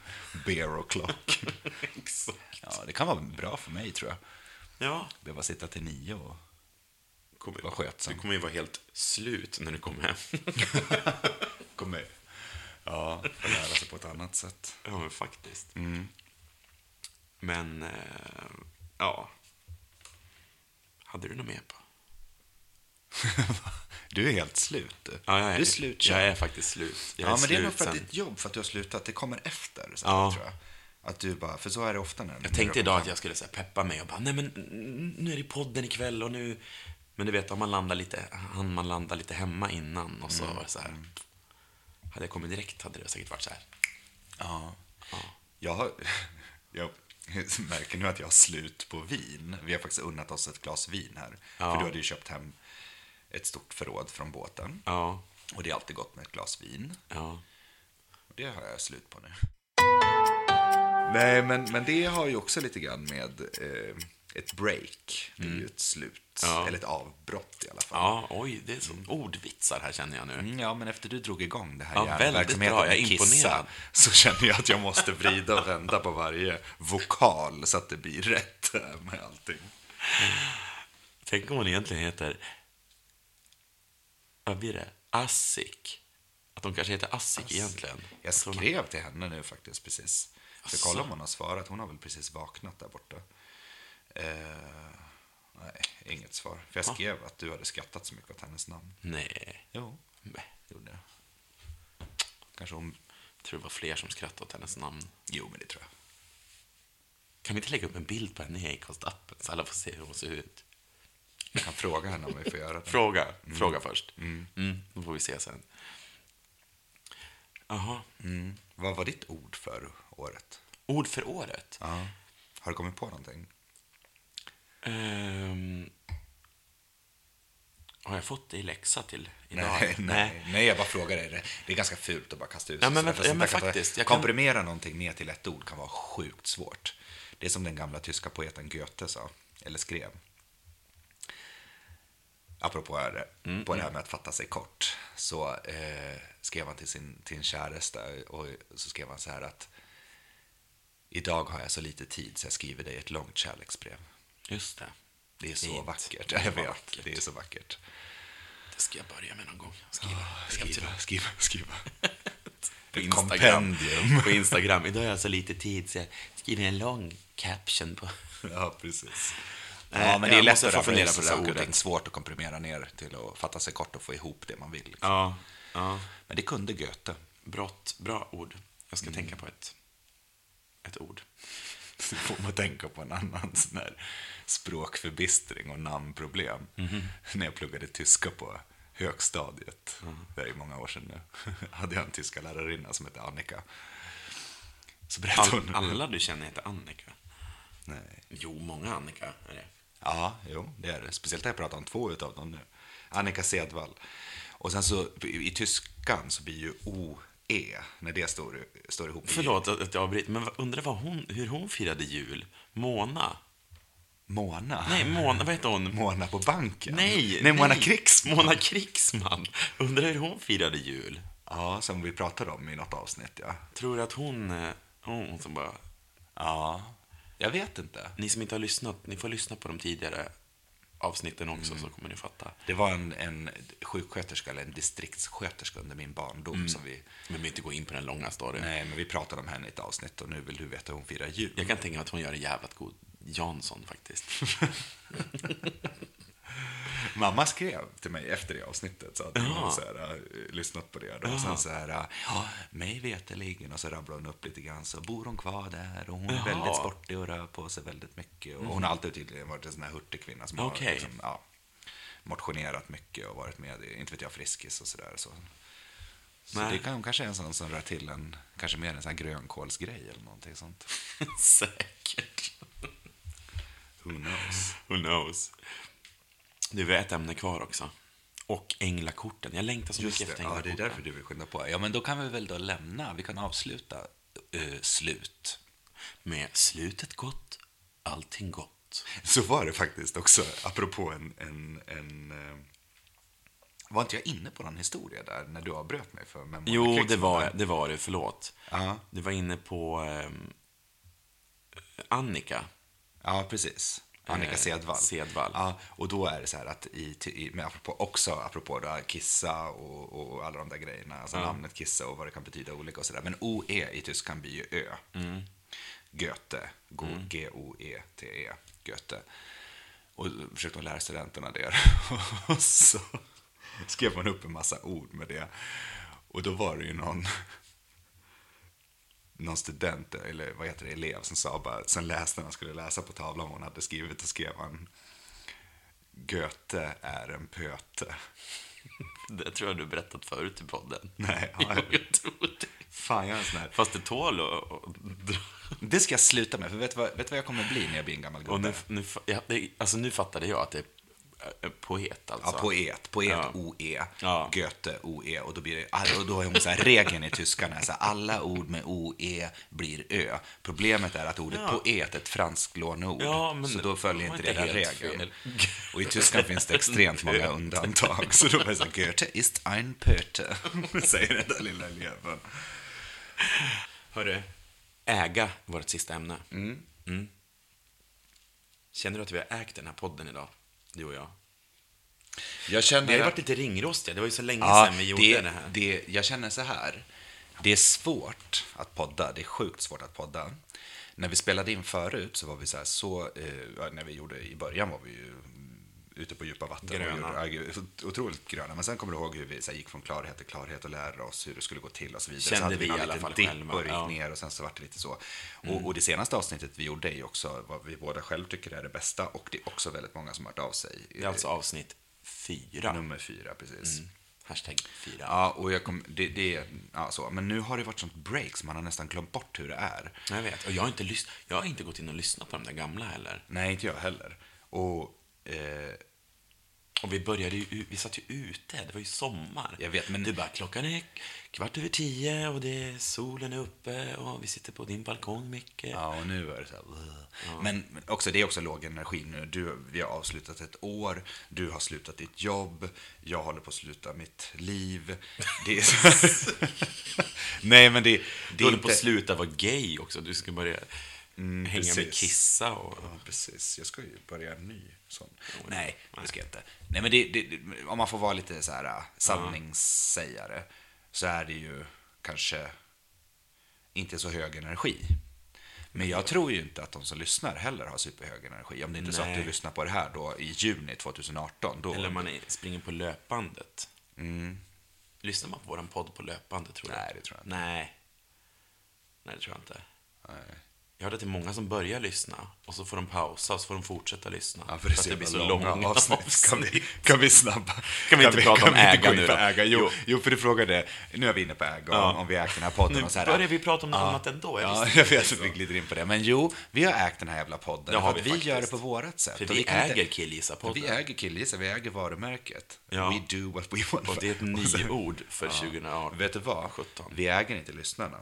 bear o'clock. Exakt. Ja, det kan vara bra för mig tror jag. Ja. Behöva sitta till nio och Kommer, Vad skötsam. Du kommer ju vara helt slut när du kommer hem. kommer ja, få lära sig på ett annat sätt. ja, men faktiskt. Mm. Men, eh, ja. Hade du något mer på? Du är helt slut. Ja, jag är, du är slut. Jag är faktiskt slut. Jag ja, men det är nog slut för att sen- ditt jobb, för att du har slutat, det kommer efter. Så Ja. tror jag. Att du bara, för så är det ofta när Jag tänkte idag att jag skulle så här, peppa mig och bara, nej men nu är det podden ikväll och nu... Men du vet, om man landar lite, han man landar lite hemma innan och så Mm, var det så här. Hade jag kommit direkt hade det säkert varit så här. Ja. Jag, har, jag märker nu att jag har slut på vin. Vi har faktiskt unnat oss ett glas vin här. Ja. För du hade ju köpt hem ett stort förråd från båten. Ja, Och det är alltid gott med ett glas vin. ja. Det har jag slut på nu. Nej, men, men det har ju också lite grann med eh, ett break. Det är ju ett slut. Ja. Eller ett avbrott i alla fall. Ja, oj, det är så ordvitsar här känner jag nu. Mm, Ja, men efter du drog igång det här Ja, väldigt bra. Jag är imponerad. så känner jag att jag måste vrida och vända på varje vokal så att det blir rätt med allting. Tänk om hon egentligen heter... Vad blir det? Assik. Att de kanske heter Assik egentligen. Jag skrev till henne nu faktiskt precis. För kolla om hon har svarat. Hon har väl precis vaknat där borta. Eh, nej, inget svar. För jag skrev att du hade skrattat så mycket åt hennes namn. Nej, Jo, Nej. gjorde jag. Kanske hon... jag tror det var fler som skrattade åt hennes namn. Jo, men det tror jag. Kan vi inte lägga upp en bild på henne i Acast-appen så alla får se hur hon ser ut? Jag kan fråga henne om vi får göra det. Fråga, fråga först. Mm. då får vi se sen. Jaha, Mm. Vad var ditt ord för året? ord för året. Ja. Har du kommit på någonting? Ehm, har jag fått det i läxa till idag? Nej, nej, nej, jag bara frågar dig. Det Det är ganska fult att bara kasta ut Ja, men ja, men kan faktiskt, jag kan- Komprimera någonting ner till ett ord kan vara sjukt svårt. Det är som den gamla tyska poeten Goethe sa, eller skrev. Apropå det, Mm, på det här med att fatta sig kort, så eh, skrev han till sin, till sin käresta och så skrev han så här att Idag har jag så lite tid så jag skriver dig ett långt kärleksbrev. Just det. Det är så Fint. vackert. Det Jag vet, vackert. det är så vackert. Det ska jag börja med någon gång. Skriva. Skriva, skriva, skriva. På Instagram. På Instagram. Idag har jag så lite tid så jag skriver en lång caption på... Ja, precis. Nej, Ja, men det är lätt att fundera på det där ordet. Svårt att komprimera ner till att fatta sig kort och få ihop det man vill. Liksom. Ja, ja. Men det kunde Goethe. Brott, bra ord. Jag ska tänka på ett, ett ord. Så får man tänka på en annan sån här språkförbistring och namnproblem. När jag pluggade tyska på högstadiet, det är många år sedan nu, hade jag en tyska lärarinna som hette Annika. Så berättade All, hon... alla du känner heter Annika. Nej. Jo, många Annika är det. Ja, jo, det är det. Speciellt när jag pratar om två utav dem nu. Annika Sedvall. Och sen så i tyskan så blir ju OE, när det står, står ihop. Förlåt att jag avbryter, men undrar vad hon, hur hon firade jul? Mona? Mona. Nej, Mona, vad heter hon? Mona på banken. Nej, Nej, Mona Krigsman. Mona Krigsman. Undrar hur hon firade jul? Ja, som vi pratade om i något avsnitt, ja. Tror du att hon, eh, hon som bara... Ja, jag vet inte. Ni som inte har lyssnat, ni får lyssna på de tidigare avsnitten också så kommer ni fatta. Det var en, en sjuksköterska, eller en distriktssköterska under min barndom som vi... Men vi inte gå in på den långa storyn. Nej, men vi pratade om henne i ett avsnitt och nu vill du veta hur hon firar jul. Jag kan tänka mig att hon gör en jävligt god Jansson faktiskt. Mamma skrev till mig efter det avsnittet, så Ja. hon så här, äh, lyssnat på det. Då. Och sen så här, äh, ja, mig veterligen, och så rabblade hon upp lite grann, så bor hon kvar där och hon är väldigt sportig och rör på sig väldigt mycket. Och hon har alltid tydligen varit en sån här hurtig kvinna som Okej. har liksom, ja, motionerat mycket och varit med i, inte vet jag, Friskis och sådär. Så, så Nej. det kan, kanske är en sån som rör till en, kanske mer en sån här grönkålsgrej eller någonting sånt. Säkert. Who knows? Who knows? Vi har ett ämne kvar också. Och änglakorten. Jag längtar så Just mycket det, efter ja, det är änglakorten. därför du vill skynda på. Ja, men då kan vi väl då lämna, vi kan avsluta eh, slut. Med slutet gott, allting gott. Så var det faktiskt också, apropå en... en, en eh, var inte jag inne på någon historia där när du avbröt mig för med Mona Jo, det var, det var det. Förlåt. Ja. Du var inne på ehm, Annika. Ja, precis. Annika Eh, Sedvall. Sedvall. Ja, och då är det så här att i, i med apropå, också apropå då Kissa och, och alla de där grejerna, alltså namnet Kissa och vad det kan betyda olika och sådär. Men OE i tyskan blir ju Ö. Goethe, Go- G-O-E-T-E, Goethe. Och försökte lära studenterna det. och så skrev man upp en massa ord med det. Och då var det ju någon någon student, eller vad heter det, elev som sa bara, sen läste han skulle läsa på tavlan vad hon hade skrivit och skrev han Goethe är en pöte. Det tror jag du berättat förut i podden. Nej, ja, jag tror det. fan jag är en sån här. Fast det tål att dra. Det ska jag sluta med, för vet du vad, vet vad jag kommer bli när jag blir en gammal Och gubbe? nu, nu, ja, det, alltså nu fattade jag att det är poet alltså. Ja, poet. Poet, Ja. OE. Ja. Goethe, OE. Och då, blir det, och då har hon så här regeln i tyskan, är så här, alla ord med OE blir Ö. Problemet är att ordet Ja. poet är ett franskt lånord, Ja, så då följer inte det den regeln. fel. Och i tyskan finns det extremt många undantag. Så då är det så här, Goethe ist ein Pöte, säger den där lilla eleven. Hörru, äga var ett sista ämne. Mm. Känner du att vi har ägt den här podden idag, du och jag? Jag känner Vi har ju varit lite ringrostiga. Det var ju så länge Ja, sedan vi gjorde det, det, här. Det, jag känner så här. Det är svårt att podda. Det är sjukt svårt att podda. När vi spelade in förut så var vi så här så... Eh, när vi gjorde i början var vi ju ute på djupa vatten. och Gröna. gjorde- ja, otroligt gröna. Men sen kommer du ihåg hur vi så här, gick från klarhet till klarhet och lärde oss hur det skulle gå till och så vidare. Kände så hade vi i någon alla fall själva, och gick ja. Mm. ner och sen så var det lite så. Och, och det senaste avsnittet vi gjorde är ju också vad vi båda själv tycker är det bästa och det är också väldigt många som har hört av sig. Det är alltså avsnitt fyra. Nummer fyra, precis. Mm. Hashtag fyra. Ja, och jag kom, det, det, ja, så. Men nu har det varit sånt break så man har nästan glömt bort hur det är. Jag vet. Och jag har, inte lys- jag har inte gått in och lyssnat på de där gamla heller. Nej, inte jag heller. Och eh, Och vi började ju, vi satt ju ute, det var ju sommar. Jag vet, men- Du bara, klockan är kvart över tio och det är, solen är uppe och vi sitter på din balkong, Micke. ja, och nu är det så här. "Ugh." Men också, det är också låg energi nu. Du, vi har avslutat ett år, du har slutat ditt jobb, jag håller på att sluta mitt liv. Det är så... Nej, men det, det Du håller på att inte... sluta vara gay också. Du ska börja hänga med precis. Kissa och... Ja, precis. Jag ska ju börja en ny sån. Nej, det ska jag inte. Nej, men det, det, om man får vara lite så här äh, sanningssägare så är det ju kanske inte så hög energi. Men jag tror ju inte att de som lyssnar heller har superhög energi. Om det inte är så att du lyssnar på det här då i juni 2018. Då, Eller man springer på löpbandet. Lyssnar man på våran podd på löpbandet, tror du? Nej, det tror jag inte. Nej. Nej, det tror jag inte. Nej. Jag hörde att det är många som börjar lyssna och så får de pausa och så får de fortsätta lyssna. Ja, för det, att blir så långa avsnitt. Kan vi, kan vi snabba? Kan vi inte prata om vi inte äga nu då? Äga? Jo, Jo. jo, för du frågade, nu är vi inne på äga, Ja. om, om vi ägt den här podden. Nu och så här, börjar vi prata om något Ja. annat ändå. Jag Ja, jag vet att vi glider in på det. Men jo, vi har ägt den här jävla podden. Det har för vi vi gör det på vårat sätt. För vi kan äger inte- Killgissa-podden. Vi äger Killgissa, vi äger varumärket. Ja. We do what we want. Och det är ett nyord för 2018. Vet du vad? 17. Vi äger inte lyssnarna.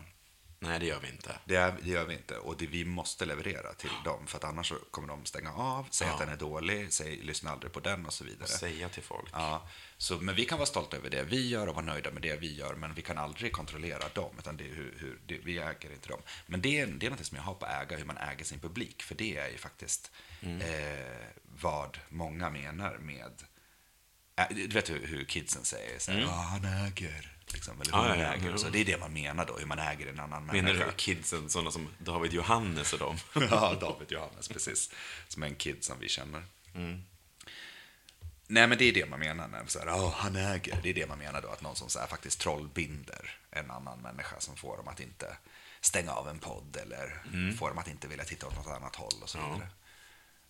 Nej, det gör vi inte. Det, är, det gör vi inte. Och det, vi måste leverera till dem. För att annars kommer de stänga av, säga att den är dålig, säg lyssna aldrig på den och så vidare. Säga till folk. Ja, så, men vi kan vara stolta över det vi gör och vara nöjda med det vi gör, men vi kan aldrig kontrollera dem, utan det är hur, hur, det, vi äger inte dem. Men det är, det är något som jag har på äga, hur man äger sin publik, för det är ju faktiskt eh, vad många menar med... Ä, du vet hur, hur kidsen säger, så här, "Ja, han äger, liksom, eller Ja, hon ja, ja. äger. och Så det är det man menar då, hur man äger en annan Menar människa. du kidsen, sådana som David Johannes och dem? ja, David Johannes, precis. Som är en kid som vi känner. Mm. Nej, men det är det man menar när så här, "Åh, han äger. Det är det man menar då, att någon som så här, faktiskt trollbinder en annan människa som får dem att inte stänga av en podd eller får dem att inte vilja titta åt något annat håll och så Mm. Ja. vidare.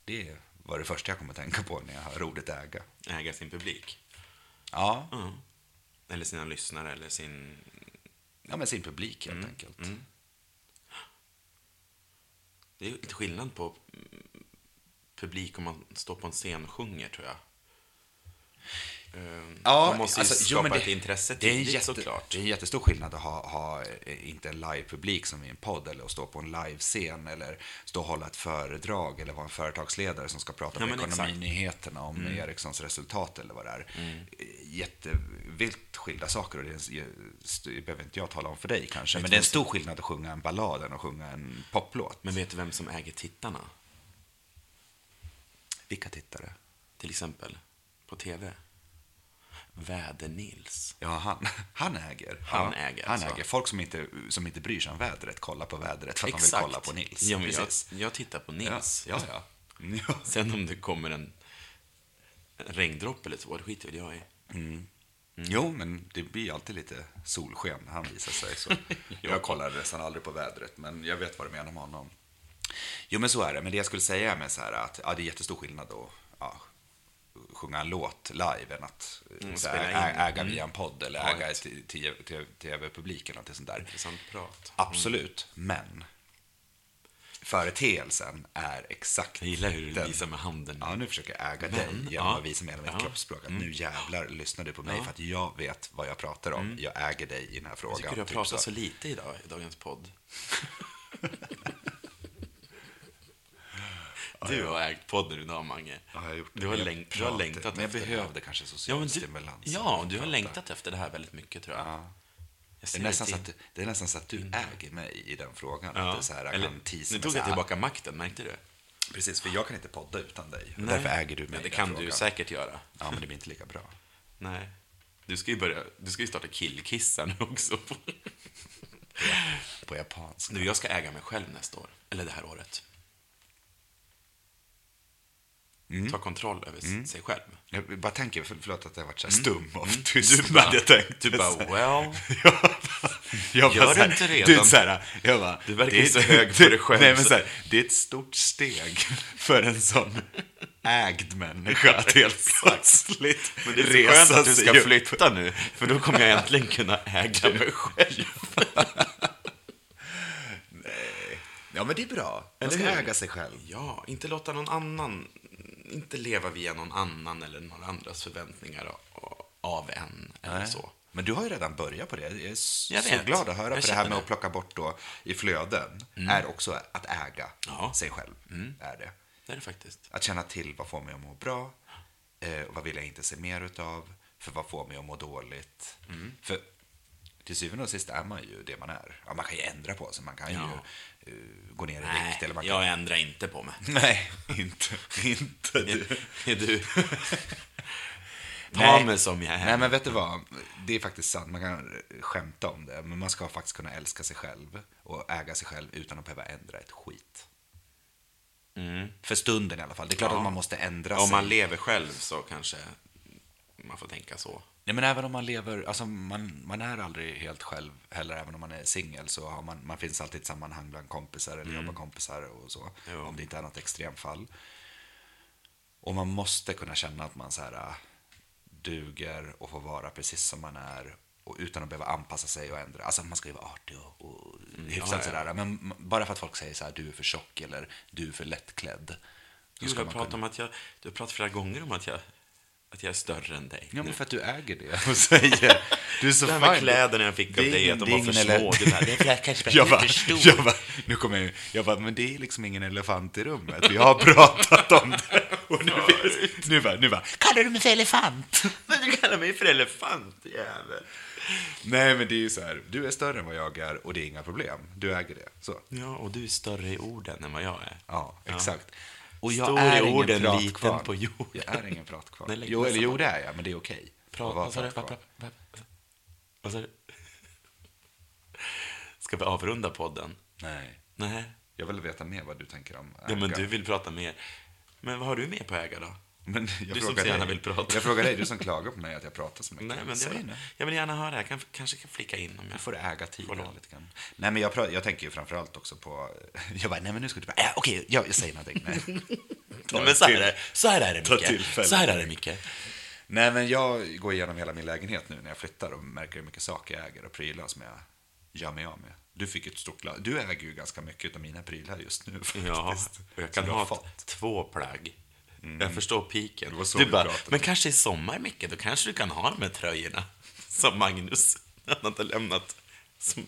Det var det första jag kommer att tänka på när jag hör ordet äga. Äga sin publik. Ja, Mm. Eller sina lyssnare eller sin... ja men sin publik Mm. helt enkelt. Det är lite skillnad på mm, publik om man står på en scen och sjunger, tror jag. Ehm, man måste ju alltså, skapa jo, men ett intresse det är en jätte, såklart. Det är en jättestor skillnad att ha, ha eh, inte en livepublik som i en podd eller att stå på en livescen eller stå och hålla ett föredrag eller vara en företagsledare som ska prata Ja, om. Mm. ekonominyheterna om Ericssons resultat eller vad det är. Eh, Jättevilt skilda saker och det, är, det behöver inte jag tala om för dig kanske, men det är en stor skillnad att sjunga en ballad än att sjunga en poplåt. Men vet du vem som äger tittarna? Vilka tittare? Till exempel på tv? Väder-Nils. Ja, han, han äger. Han ja, äger, Han alltså. äger. Folk som inte, som inte bryr sig om vädret kollar på vädret för att de vill kolla på Nils. Ja, men jag, jag tittar på Nils. Ja, ja. ja. Sen om det kommer en, en regndroppe eller så, det skiter väl jag i. Jo, men det blir alltid lite solsken när han visar sig. Så. Jag kollar nästan aldrig på vädret, men jag vet vad du menar med honom. Jo, men så är det. Men det jag skulle säga är med så här att ja, det är jättestor skillnad att ja, sjunga en låt live än att Mm, så här, äga Mm. via en podd eller Ja, äga ett- ett t- t- tv-publik eller något sånt där. Intressant prat. Absolut, men företeelsen är exakt Jag gillar hur du den. visar med handen. Ja, nu försöker jag äga Men, dig genom ja. att visa med mitt Ja. kroppsspråk. Att nu jävlar lyssnar du på mig för att jag vet vad jag pratar om. Jag äger dig i den här frågan. Jag tycker du har Typ pratat så. så lite idag i dagens podd. Du har ägt podden idag, Mange. Ja, jag har gjort det. Du har, Jag längt, du har längtat men jag efter det behövde kanske ja, social du, stimulans. Ja, du har längtat efter det här väldigt mycket, tror jag. Ja. Det är, nästan så att, det är nästan så att du äger mig i den frågan. Ja. Att det är så här, Eller, kan nu tog jag tillbaka makten, märkte du? Precis, för jag kan inte podda utan dig. Därför äger du mig Men det kan du frågan. säkert göra. Ja, men det blir inte lika bra. Nej. Du ska ju börja, du ska ju starta killkissa nu också. På japanska. Nu, jag ska äga mig själv nästa år. Eller det här året. Ta kontroll över sig själv. Jag bara tänker, för- förlåt att jag varit så här stum av Du tystnad. bara, jag tänkte du bara well. Jag bara- jag bara Gör så här- du inte redan? Du, så här, jag bara, Du verkar det är så hög på dig själv. Nej, men så här, det är ett stort steg för en sån ägd människa att helt plötsligt Men det är resa skönt att du ska upp. flytta nu, för då kommer jag äntligen kunna äga mig själv. Ja, men det är bra. Man Eller ska hur? äga sig själv. Ja, inte låta någon annan, inte leva via någon annan eller några andras förväntningar av- en eller Nej. så. Men du har ju redan börjat på det. Jag är Jag så vet. glad att höra. Jag för det här med det. Mm. att plocka bort då i flöden är också att äga Ja. Mm. sig själv. Är det. Det är det faktiskt. Att känna till vad får mig att må bra, eh, vad vill jag inte se mer utav, för vad får mig att må dåligt. Mm. För till syvende och sist är man ju det man är. Ja, man kan ju ändra på sig, man kan Ja. ju eh, gå ner i Nej, vikt. Eller man kan... jag ändrar inte på mig. Nej, inte, inte du. Är du... Ta Nej. mig som jag är. Nej, men vet du vad? Det är faktiskt sant. Man kan skämta om det. Men man ska faktiskt kunna älska sig själv och äga sig själv utan att behöva ändra ett skit. För stunden i alla fall. Det är klart Mm. Ja. att man måste ändra Om sig. man lever själv så kanske man får tänka så. Nej, men även om man lever, alltså man, man är aldrig helt själv heller, även om man är singel så har man, man finns alltid i ett sammanhang bland kompisar eller jobbarkompisar och så. Jo. Om det inte är något extremfall. Och man måste kunna känna att man så här äh, duger och får vara precis som man är och utan att behöva anpassa sig och ändra. Alltså man ska ju vara artig och, och hyfsat ja, ja. sådär. Men bara för att folk säger så här, du är för tjock eller du är för lättklädd. Du har pratat om att jag, du har pratat flera gånger om att jag, att jag är större än dig. Ja, men nu. för att du äger det och säger, du är så det här med kläderna jag fick av dig, att de var för små. Du bara, det är kanske jag bara, stor. jag bara, nu kommer jag, jag bara, men det är liksom ingen elefant i rummet. Vi har pratat om det. Och nu, nu bara, nu bara, kallar du mig för elefant? Men du kallar mig för elefant, jävel. Nej, men det är ju så här, du är större än vad jag är och det är inga problem. Du äger det. Så. Ja, och du är större i orden än vad jag är. Ja, exakt. Och jag Stor är i ingen orden, liten på jorden. Jag är ingen pratkvarn. Nej, lägg Jo, eller jo, på. det är jag, men det är okej. Pra, att vara vad sa du? pratkvarn. Vad- vad- Vad sa du? Ska vi avrunda podden? Nej, Nej. jag vill veta mer vad du tänker om Ja, men äga. du vill prata mer. Men vad har du mer på äga då? Men jag Du som frågar så gärna vill prata. Jag frågar dig, du som klagar på mig att jag pratar så mycket. Nej, men Säg nu. jag vill gärna höra. Jag kan, kanske kan flika in om Du jag får äga tiden lite grann. Nej, men jag, pra- jag tänker ju framförallt också på... Jag bara, nej men nu ska du bara... Äh, Okej, jag, jag säger någonting. Nej. Ta Nej, men så här, är, det. så här är det, Micke. Så här är det, Micke. Nej, men jag går igenom hela min lägenhet nu när jag flyttar och märker hur mycket saker jag äger och prylar som jag gör mig av med. Du fick ett stort Du äger ju ganska mycket av mina prylar just nu faktiskt. Ja, och jag kan du ha fått. två plagg. Jag förstår piken. Det var så du vi bara, pratade. men kanske i sommar, Micke, då kanske du kan ha de här tröjorna. Som Magnus, han inte lämnat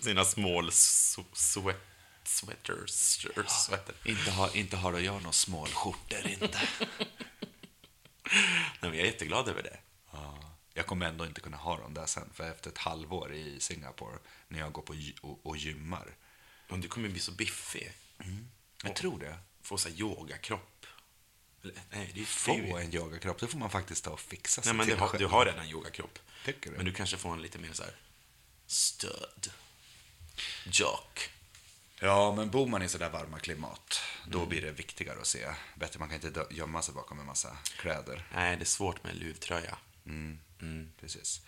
sina small sweat, sweaters. Sweater. Inte har, inte har jag några smålskjortor inte. Nej, men jag är jätteglad över det. Ja, jag kommer ändå inte kunna ha dem där sen, för efter ett halvår i Singapore, när jag går på och, och gymmar. Men du kommer bli så biffig. Jag tror det. Få så här yogakropp. Nej, det är Få en yogakropp, då får man faktiskt ta och fixa sig Nej, men du till har, själv. du har redan yogakropp. Tycker du? Men du kanske får en lite mer så här stöd. Jock. Ja, men bor man i sådär varma klimat, då blir det viktigare att se bättre. Man kan inte gömma sig bakom en massa kläder. Nej, det är svårt med luvtröja. Precis.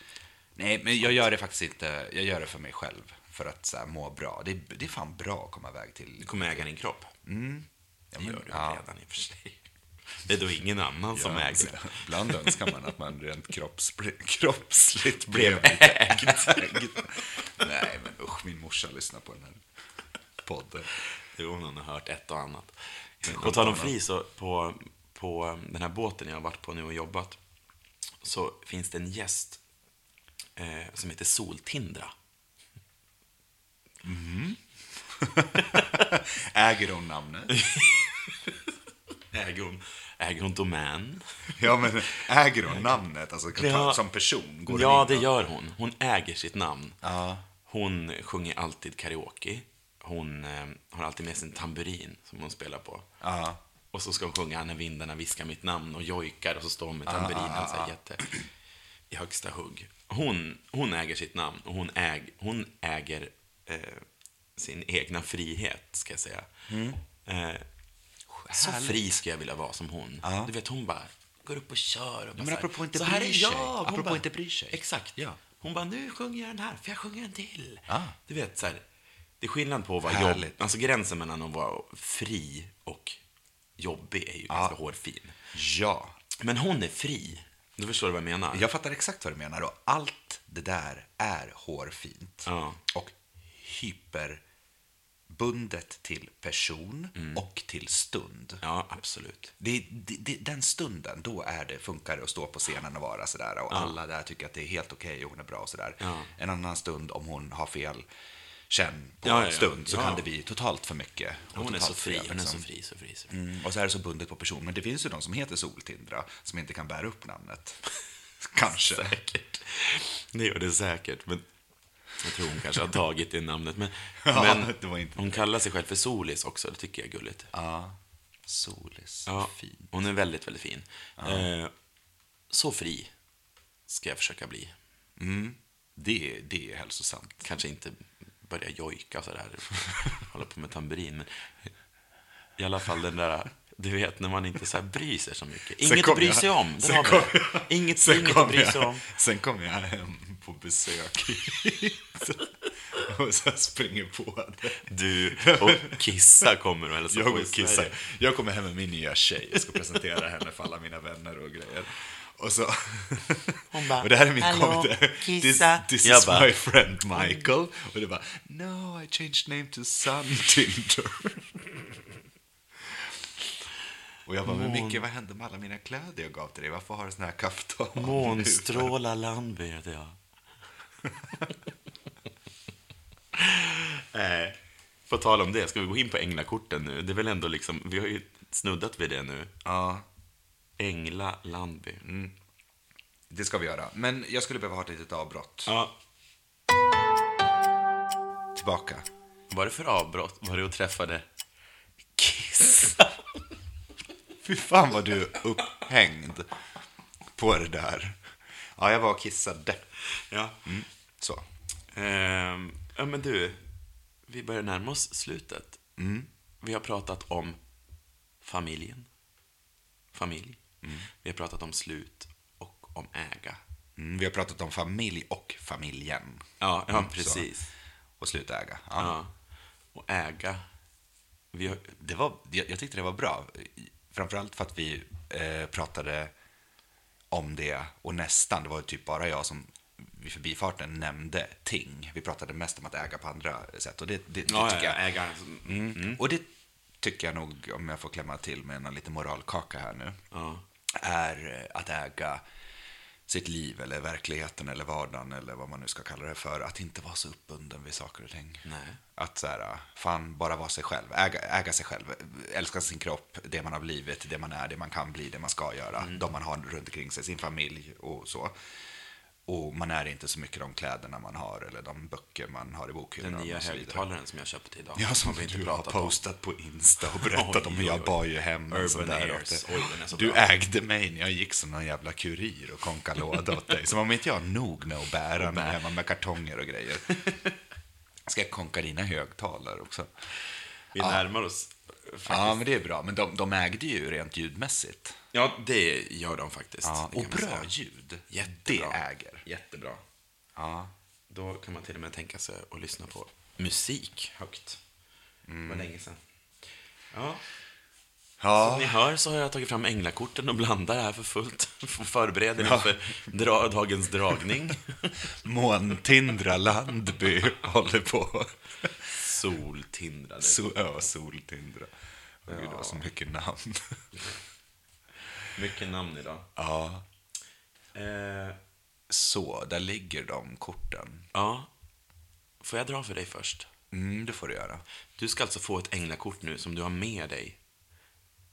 Nej, men jag gör det faktiskt inte. Jag gör det för mig själv, för att så här, må bra. Det är, det är fan bra att komma iväg till... Du kommer äga din kropp. Mm. Det gör du Ja. redan i och för sig. Det är då ingen annan som Ja, äger det. Ibland önskar man att man rent kropps, kroppsligt Blev blev ägd. Nej, men usch, min morsa lyssnar på den här podden. Jo, hon har hört ett och annat. På tal om fri, så på, på den här båten jag har varit på nu och jobbat, så finns det en gäst eh, som heter Soltindra. Äger hon namnet? Äger hon, äger hon domän? Ja, men äger hon namnet? Alltså Ja. som person? Går ja, det in gör hon. Hon äger sitt namn. Ja. Hon sjunger alltid karaoke. Hon eh, har alltid med sig en tamburin som hon spelar på. Ja. Och Och så ska hon sjunga När vindarna viskar mitt namn och jojkar och så står hon med tamburinen så här jätte i högsta hugg. Hon, hon äger sitt namn och hon, äg, hon äger eh, sin egna frihet, ska jag säga. Eh, så Härligt. fri ska jag vilja vara som hon. Ja. Du vet, hon bara går upp och kör. Och bara men apropå inte är sig. Hon Apropå bara, inte bryr sig. Exakt. Ja. Hon bara, nu sjunger jag den här, för jag sjunger en till. Ah. Du vet, så här, det är skillnad på att vara Härligt. jobb, alltså gränsen mellan att vara fri och jobbig är ju ganska hårfin. Ja. Men hon är fri. Du förstår vad jag menar? Jag fattar exakt vad du menar. Och allt det där är hårfint. Ja. Och hyperbundet till person och till stund. Ja, absolut. Det, det, det, den stunden, då är det, funkar det att stå på scenen och vara sådär. Och alla där tycker att det är helt okej och hon är bra och sådär. Ja. En annan stund, om hon har fel känn på Ja, ja, en ja. stund, så Ja. kan det bli totalt för mycket. och Hon är så fri, fel, hon är så liksom. fri, så fri, så fri. Mm, och så är det så bundet på person. Men det finns ju de som heter Soltindra som inte kan bära upp namnet. Kanske. Säkert. Det gör det säkert, men jag tror hon kanske har tagit det namnet. Men, Ja, men det var inte hon kallar sig själv för Solis också, det tycker jag är gulligt. Ja. Solis. Ja, Fint. hon är väldigt, väldigt fin. Eh, så fri ska jag försöka bli. Det, det är hälsosamt. Kanske inte börja jojka så där, hålla på med tamburin, men i alla fall den där, du vet när man inte så här bryr sig så mycket. Inget att bry sig om, där sen kom jag- Inget, Sen inget att bry sig om. Sen kom jag hem på besök och så springer på det. Du och Kissa kommer och hälsar Jag på och Kissa. Jag kommer hem med min nya tjej. Jag ska presentera henne för alla mina vänner och grejer. Och så... Hon bara, och det här är min "Hallå, kommentar. This, Kissa." this is bara, my friend Michael. Och det bara, no, I changed name to Sun Tinder. Och jag bara, men Micke, vad hände med alla mina kläder jag gav till dig? Varför har du såna här kaftan? nu?" Månstrålar Landby heter jag. Nej. På tal om det, ska vi gå in på änglakorten nu? Det är väl ändå liksom, vi har ju snuddat vid det nu. Ja, Ängla Landby. det ska vi göra. Men jag skulle behöva ha ett litet avbrott. Ja. Tillbaka. Vad var det för avbrott? Var det och träffade Kissa? Fy fan vad du är upphängd på det där. Ja, jag var och kissade. Ja. Så. Ehm, ja, men du. Vi börjar närma oss slutet. Vi har pratat om familjen. Familj. Vi har pratat om slut och om äga. Mm, vi har pratat om familj och familjen. Ja, ja Mm, precis. Så. Och slutäga. Ja. Ja. Och äga. Har, Det var, jag, jag tyckte det var bra. Framförallt för att vi eh, pratade om det och nästan, det var typ bara jag som vid förbifarten nämnde ting. Vi pratade mest om att äga på andra sätt och det, det, det ja, tycker ja, jag. äga. Mm. Och det tycker jag nog, om jag får klämma till med en liten moralkaka här nu, Ja. är att äga sitt liv eller verkligheten eller vardagen eller vad man nu ska kalla det för. Att inte vara så uppbunden vid saker och ting. Nej. Att så här, fan, bara vara sig själv. Äga, äga sig själv. Älska sin kropp, det man har blivit, det man är, det man kan bli, det man ska göra. Mm. De man har runt omkring sig, sin familj och så. Och man är inte så mycket de kläderna man har eller de böcker man har i bokhyllan. Den nya och så vidare. högtalaren som jag köpte idag. Ja, som inte du har postat på Insta och berättat om. Oj, Jag bar ju hem Urban sån där. Oj, Du bra. ägde mig när jag gick som någon jävla kurir och konkade låda åt dig. Som om inte jag har nog med att bära mig hemma med kartonger och grejer. Ska jag konka dina högtalare också? Vi närmar oss. Faktiskt. Ja, men det är bra. Men de, de ägde ju rent ljudmässigt. Ja, det gör de faktiskt. Ja, och bra säga. ljud. Jättebra. Det äger. Jättebra. Ja. Då kan man till och med tänka sig att lyssna på musik högt. Det var länge sedan. Ja, som ni Ja, hör så har jag tagit fram änglakorten och blandar här för fullt. Förbereder inför dra, dagens dragning. Måntindra Landby håller på. Soltindrade. So, ja, Soltindra. Åh, Gud, det var så mycket namn. Mycket namn idag. Ja. Eh, Så, där ligger de korten. ja, får jag dra för dig först? Mm, det får du göra. Du ska alltså få ett änglakort nu som du har med dig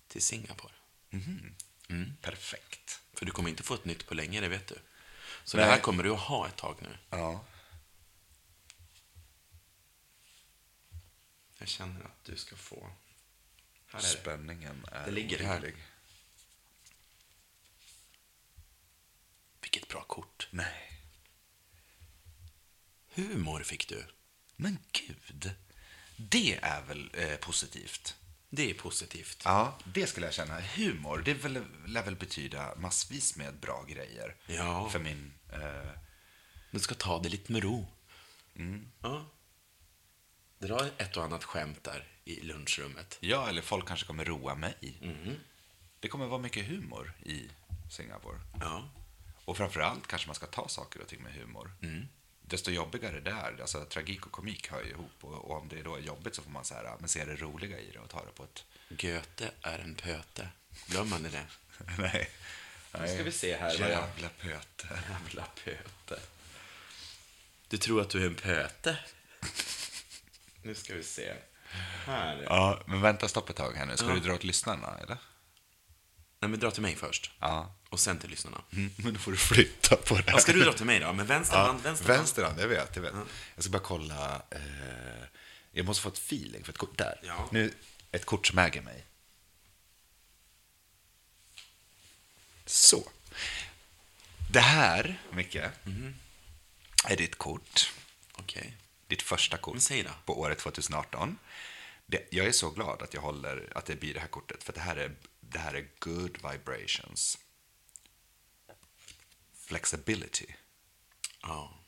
till Singapore. Perfekt. För du kommer inte få ett nytt på länge, det vet du. Så Nej. det här kommer du att ha ett tag nu. Ja. Jag känner att du ska få Här är det. Spänningen är Det ligger här. Vilket bra kort. Nej. Humor fick du. Men gud. Det är väl eh, positivt? Det är positivt. Ja, det skulle jag känna. Humor, det väl, lär väl betyda massvis med bra grejer. Ja. För min... Eh, Du ska ta det lite med ro. Mm. Ja. Dra ett och annat skämt där i lunchrummet. ja, eller folk kanske kommer roa mig. Mm. Det kommer vara mycket humor i Singapore. Ja. Och framförallt kanske man ska ta saker och ting med humor. Mm. Desto jobbigare det är. Alltså, tragik och komik hör ju ihop. Och, och om det då är jobbigt så får man så här, men se det roliga i det och ta det på ett... Göte är en pöte. Glömmer ni det? Nej. Nu ska vi se här vad jag... Jävla pöte. Jävla pöte. Du tror att du är en pöte? Nu ska vi se. Här. Ja, men vänta stopp ett tag här nu. Ska Ja. du dra åt lyssnarna, eller? Nej, men dra till mig först. Ja. Och sen till lyssnarna. Mm, men då får du flytta på det. Vad ska du dra till mig då? Med vänster hand? Ja, Vänster hand? vänster hand, jag vet. Jag, vet. jag ska bara kolla. Eh, jag måste få ett feeling för ett kort. Där. Ja. Nu, ett kort som äger mig. Så. Det här, Micke, är ditt kort. Okej. Ditt första kort Men på året 2018. Det, jag är så glad att jag håller, att det blir det här kortet, för det här är, det här är good vibrations. Flexibility. Ja.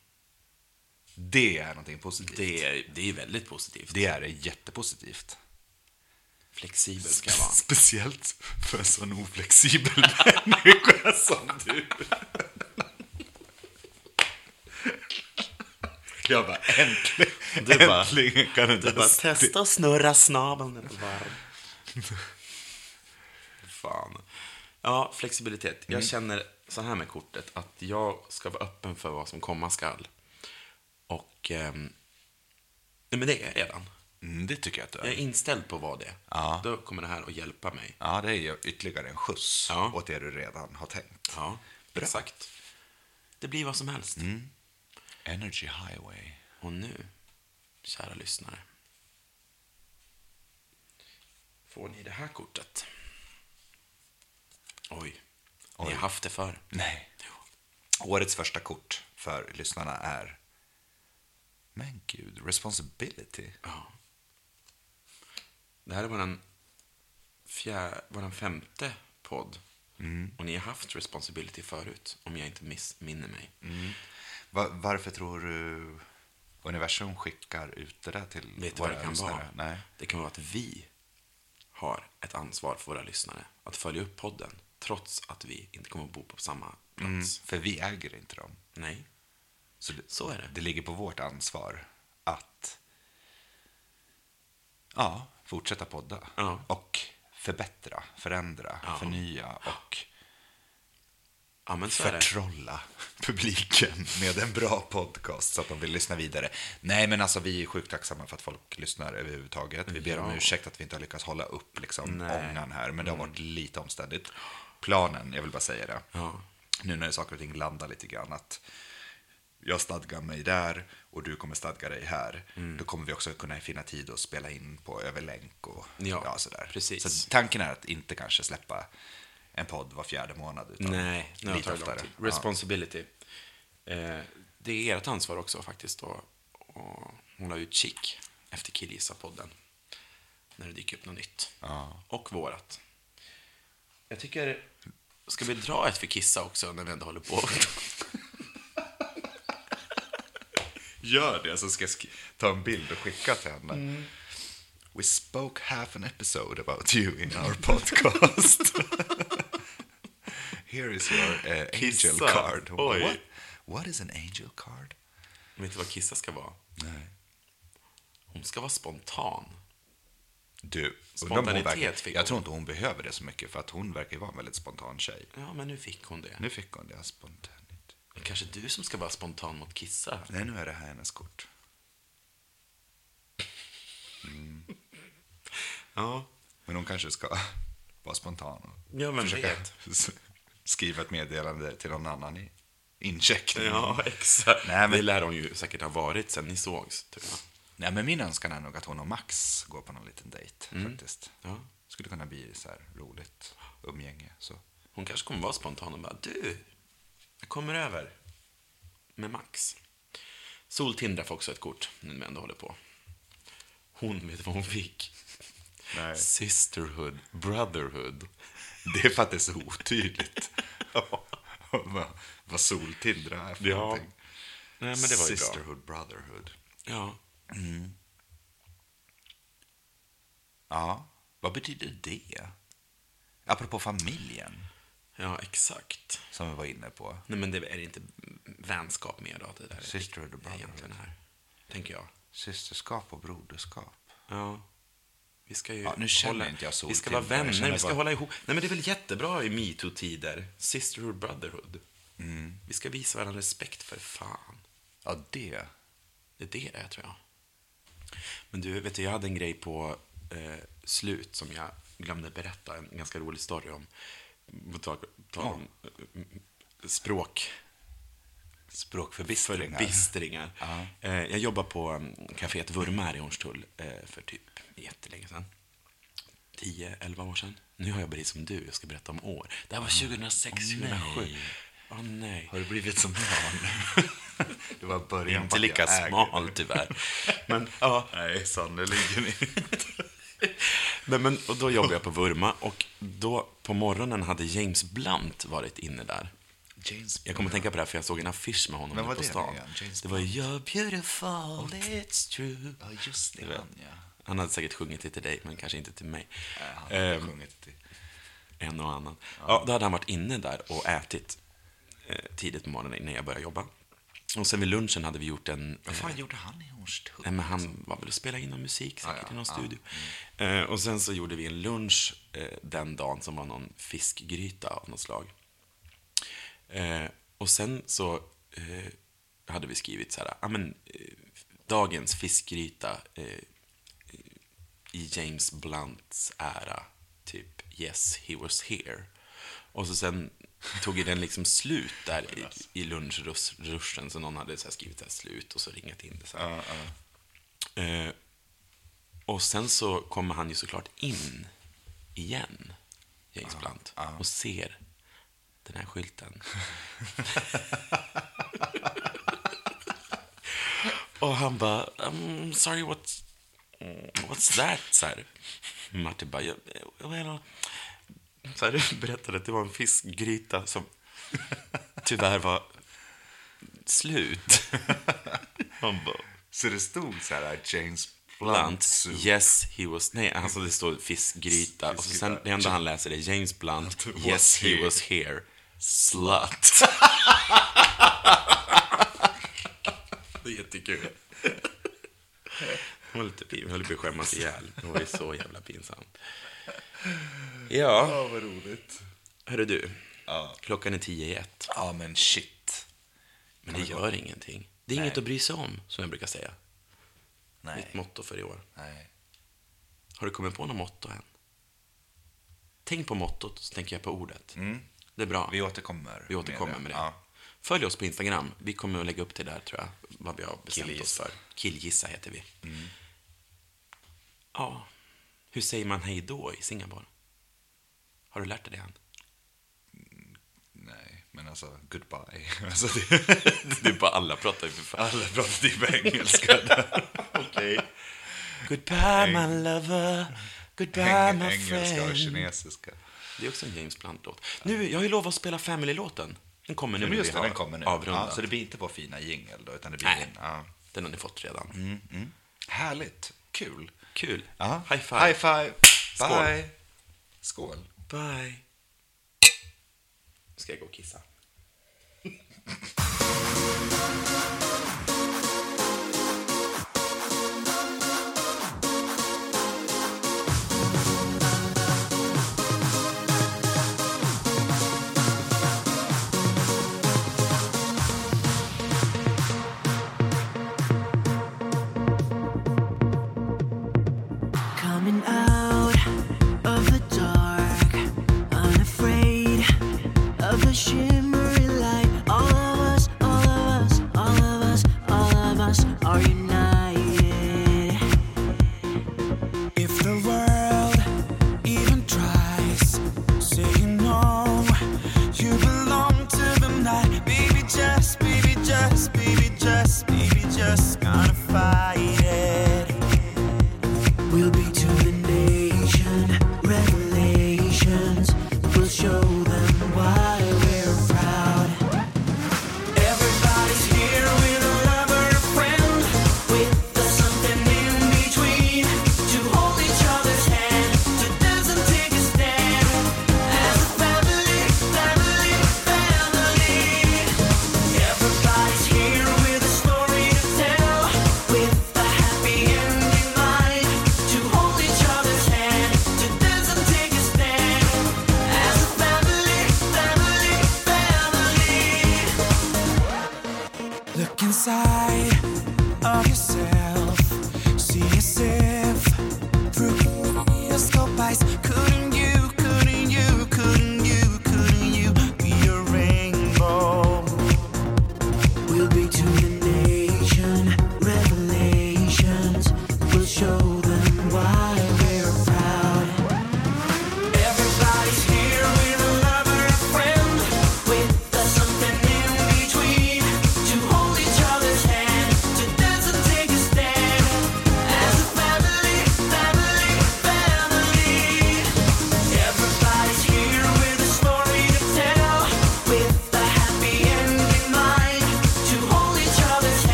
Det är någonting positivt. Det är, det är väldigt positivt. Det är jättepositivt. Flexibel ska jag vara. Speciellt för en sån oflexibel människa som du. Jag bara, äntligen, Du bara- äntligen kan du bara testa att snurra snabeln ett varv. Fan. Ja, flexibilitet. Jag känner så här med kortet, att jag ska vara öppen för vad som komma skall. Och... ehm, nej, men det är jag redan. Mm, det tycker jag att du Jag är är. inställd på vara det. Ja. Då kommer det här att hjälpa mig. Ja, det är ju ytterligare en skjuts Ja. åt det du redan har tänkt. Ja, exakt. Det blir vad som helst. Energy Highway. Och nu, kära lyssnare, får ni det här kortet. Oj, ni Oj. har haft det förr. Nej. Årets första kort för lyssnarna är... Men gud, responsibility. Ja. Det här är våran, fjär, våran femte podd. Och ni har haft responsibility förut, om jag inte missminner mig. Va- varför tror du universum skickar ut det där till Vet vad det våra kan lyssnare? vara? Nej. Det kan vara att vi har ett ansvar för våra lyssnare. Att följa upp podden, trots att vi inte kommer att bo på samma plats. Mm, för vi äger inte dem. Nej, Så det, så är det. det ligger på vårt ansvar att ja, fortsätta podda. Ja. Och förbättra, förändra, Ja. förnya och Ja, förtrolla publiken med en bra podcast så att de vill lyssna vidare. Nej, men alltså vi är sjukt tacksamma för att folk lyssnar överhuvudtaget. Vi ber om Ja. ursäkt att vi inte har lyckats hålla upp liksom, Nej. Mm. ångan här, men det har varit lite omständigt. Planen, jag vill bara säga det, Ja. nu när saker och ting landar lite grann, att jag stadgar mig där och du kommer stadga dig här. Mm. Då kommer vi också kunna finna tid att spela in på över länk och Ja, sådär. precis. Så tanken är att inte kanske släppa en podd var fjärde månad. Utan Nej, nu det lite tagit lång oftare. tid. Responsibility. Eh, det är ert ansvar också faktiskt att hålla utkik efter Killgissa-podden. När det dyker upp något nytt. Ja. Och vårat. Jag tycker... Ska vi dra ett för Kissa också när vi ändå håller på? Gör det, så ska jag ta en bild och skicka till henne. Mm. We spoke half an episode about you in our podcast. Here is your uh, angel Kissa. card. Oj. What? What is an angel card? Vet du vad Kissa ska vara? Nej. Hon ska vara spontan. Du, Spontanitet verkar, fick jag hon. tror inte hon behöver det så mycket för att hon verkar ju vara en väldigt spontan tjej. Ja, men nu fick hon det. Nu fick hon det spontant. Men kanske du som ska vara spontan mot Kissa? Nej, nu är det här hennes kort. Ja. Men hon kanske ska vara spontan och Ja, men försöka vet. skriva ett meddelande till någon annan i incheckning. Ja, exakt. Nej, men- Det lär hon ju säkert ha varit sen ni sågs, tror jag. Nej, men min önskan är nog att hon och Max går på någon liten dejt Mm. faktiskt. Ja. Skulle kunna bli så här roligt umgänge. Så. Hon kanske kommer vara spontan och bara du, jag kommer över med Max. Soltindra får också ett kort, nu när vi ändå håller på. Hon vet vad hon fick. Nej. Sisterhood, brotherhood. Det är för att det är så otydligt. vad, vad soltindra är för Ja. någonting. Nej, men det var ju bra. Sisterhood, brotherhood. Ja, Ja, vad betyder det? Apropå familjen, ja, exakt. som vi var inne på. Nej, men det är inte vänskap mer då? Det där Sisterhood och brotherhood. här, tänker jag. Systerskap och broderskap. Ja. Vi ska ju Ja, nu känner hålla, inte jag Vi ska vara vänner, vi ska bara- hålla ihop. Nej, men det är väl jättebra i metoo-tider. Sisterhood, brotherhood. Mm. Vi ska visa varandra respekt för fan. Ja, det. Det är det tror jag. Men du, vet du, jag hade en grej på eh, slut som jag glömde berätta. En ganska rolig story om. På tal tal om eh, språk. Språkförbistringar. Förbistringar. Eh, jag jobbar på um, kaféet Vurma i Hornstull eh, för typ jättelänge sedan. 10-11 år sedan. Nu har jag blivit som du, jag ska berätta om år. Det här var 2006, 2007. Åh nej. Har du blivit som jag Det var början Inte lika jag äger. smal tyvärr. Men, ja. Nej, sannerligen inte. Nej, men, och då jobbade jag på Vurma och då på morgonen hade James Blunt varit inne där. James Jag kommer att tänka på det här för jag såg en affisch med honom på det stan. James Det var You're beautiful, it's true. Ja, just det. Han, ja. Han hade säkert sjungit det till dig, men kanske inte till mig. Nej, han hade Ehm, sjungit till... en och annan. Ja. då hade han varit inne där och ätit eh, tidigt på morgonen innan jag började jobba. Och sen vid lunchen hade vi gjort en... Vad eh, fan gjorde han i Hornstull? Nej, men han var väl och spelade in någon musik säkert Ja, ja, i någon ja, studio. Eh, och sen så gjorde vi en lunch eh, den dagen som var någon fiskgryta av något slag. Eh, och sen så eh, hade vi skrivit så här, ja men eh, dagens fiskgryta eh, i James Blunts ära, typ Yes, he was here. Och så sen tog ju den liksom slut där i, i lunchruschen, så någon hade så skrivit här slut och så ringat in det så här. Eh, och sen så kommer han ju såklart in igen, James Blunt, och ser den här skylten. och han bara, um, sorry, what's, what's that? Så här. Martin bara, "Ja, well, så här, berättade att det var en fiskgryta som tyvärr var slut. Han bara, Så det stod så här, James Blunt, soup. yes he was, nej alltså det står fiskgryta och så sen det enda han läser är James Blunt, yes he was here, slut. det är jättekul. Jag var lite pin, jag höll på att skämmas ihjäl. Det var ju så jävla pinsamt. Ja, Ja, vad roligt. hörru du. Ja. Klockan är tio i ett. Ja, men shit. Men det gör ingenting. Det är inget att bry sig om, som jag brukar säga. Mitt Nej. motto för i år. Nej. Har du kommit på något motto än? Tänk på mottot, så tänker jag på ordet. Det är bra. Vi återkommer. Vi återkommer med det. Ja. Följ oss på Instagram. Vi kommer att lägga upp det där, tror jag. Vad vi har bestämt Killgissa. oss för. Killgissa heter vi. Ja. Hur säger man hej då i Singapore? Har du lärt dig det än? Nej, men alltså, goodbye. Alltså, det, Det är bara alla pratar ju för fan. alla pratar typ engelska där. Okej. Goodbye my lover. Goodbye my Engelska och friend. kinesiska. Det är också en James Blunt-låt. Nu, jag har ju lovat att spela Family-låten. Den kommer nu Men just det, den kommer nu. avrundat. Ja, så det blir inte på fina jingel då, utan det blir Nej. en, ja. Den har ni fått redan. Mm. Härligt. Kul. Kul. Ja. High five. High five. Skål. Bye. Skål. Bye. Ska jag gå och kissa?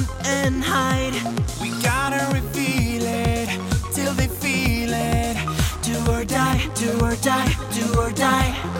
run and hide. We gotta reveal it till they feel it. Do or die, do or die, do or die.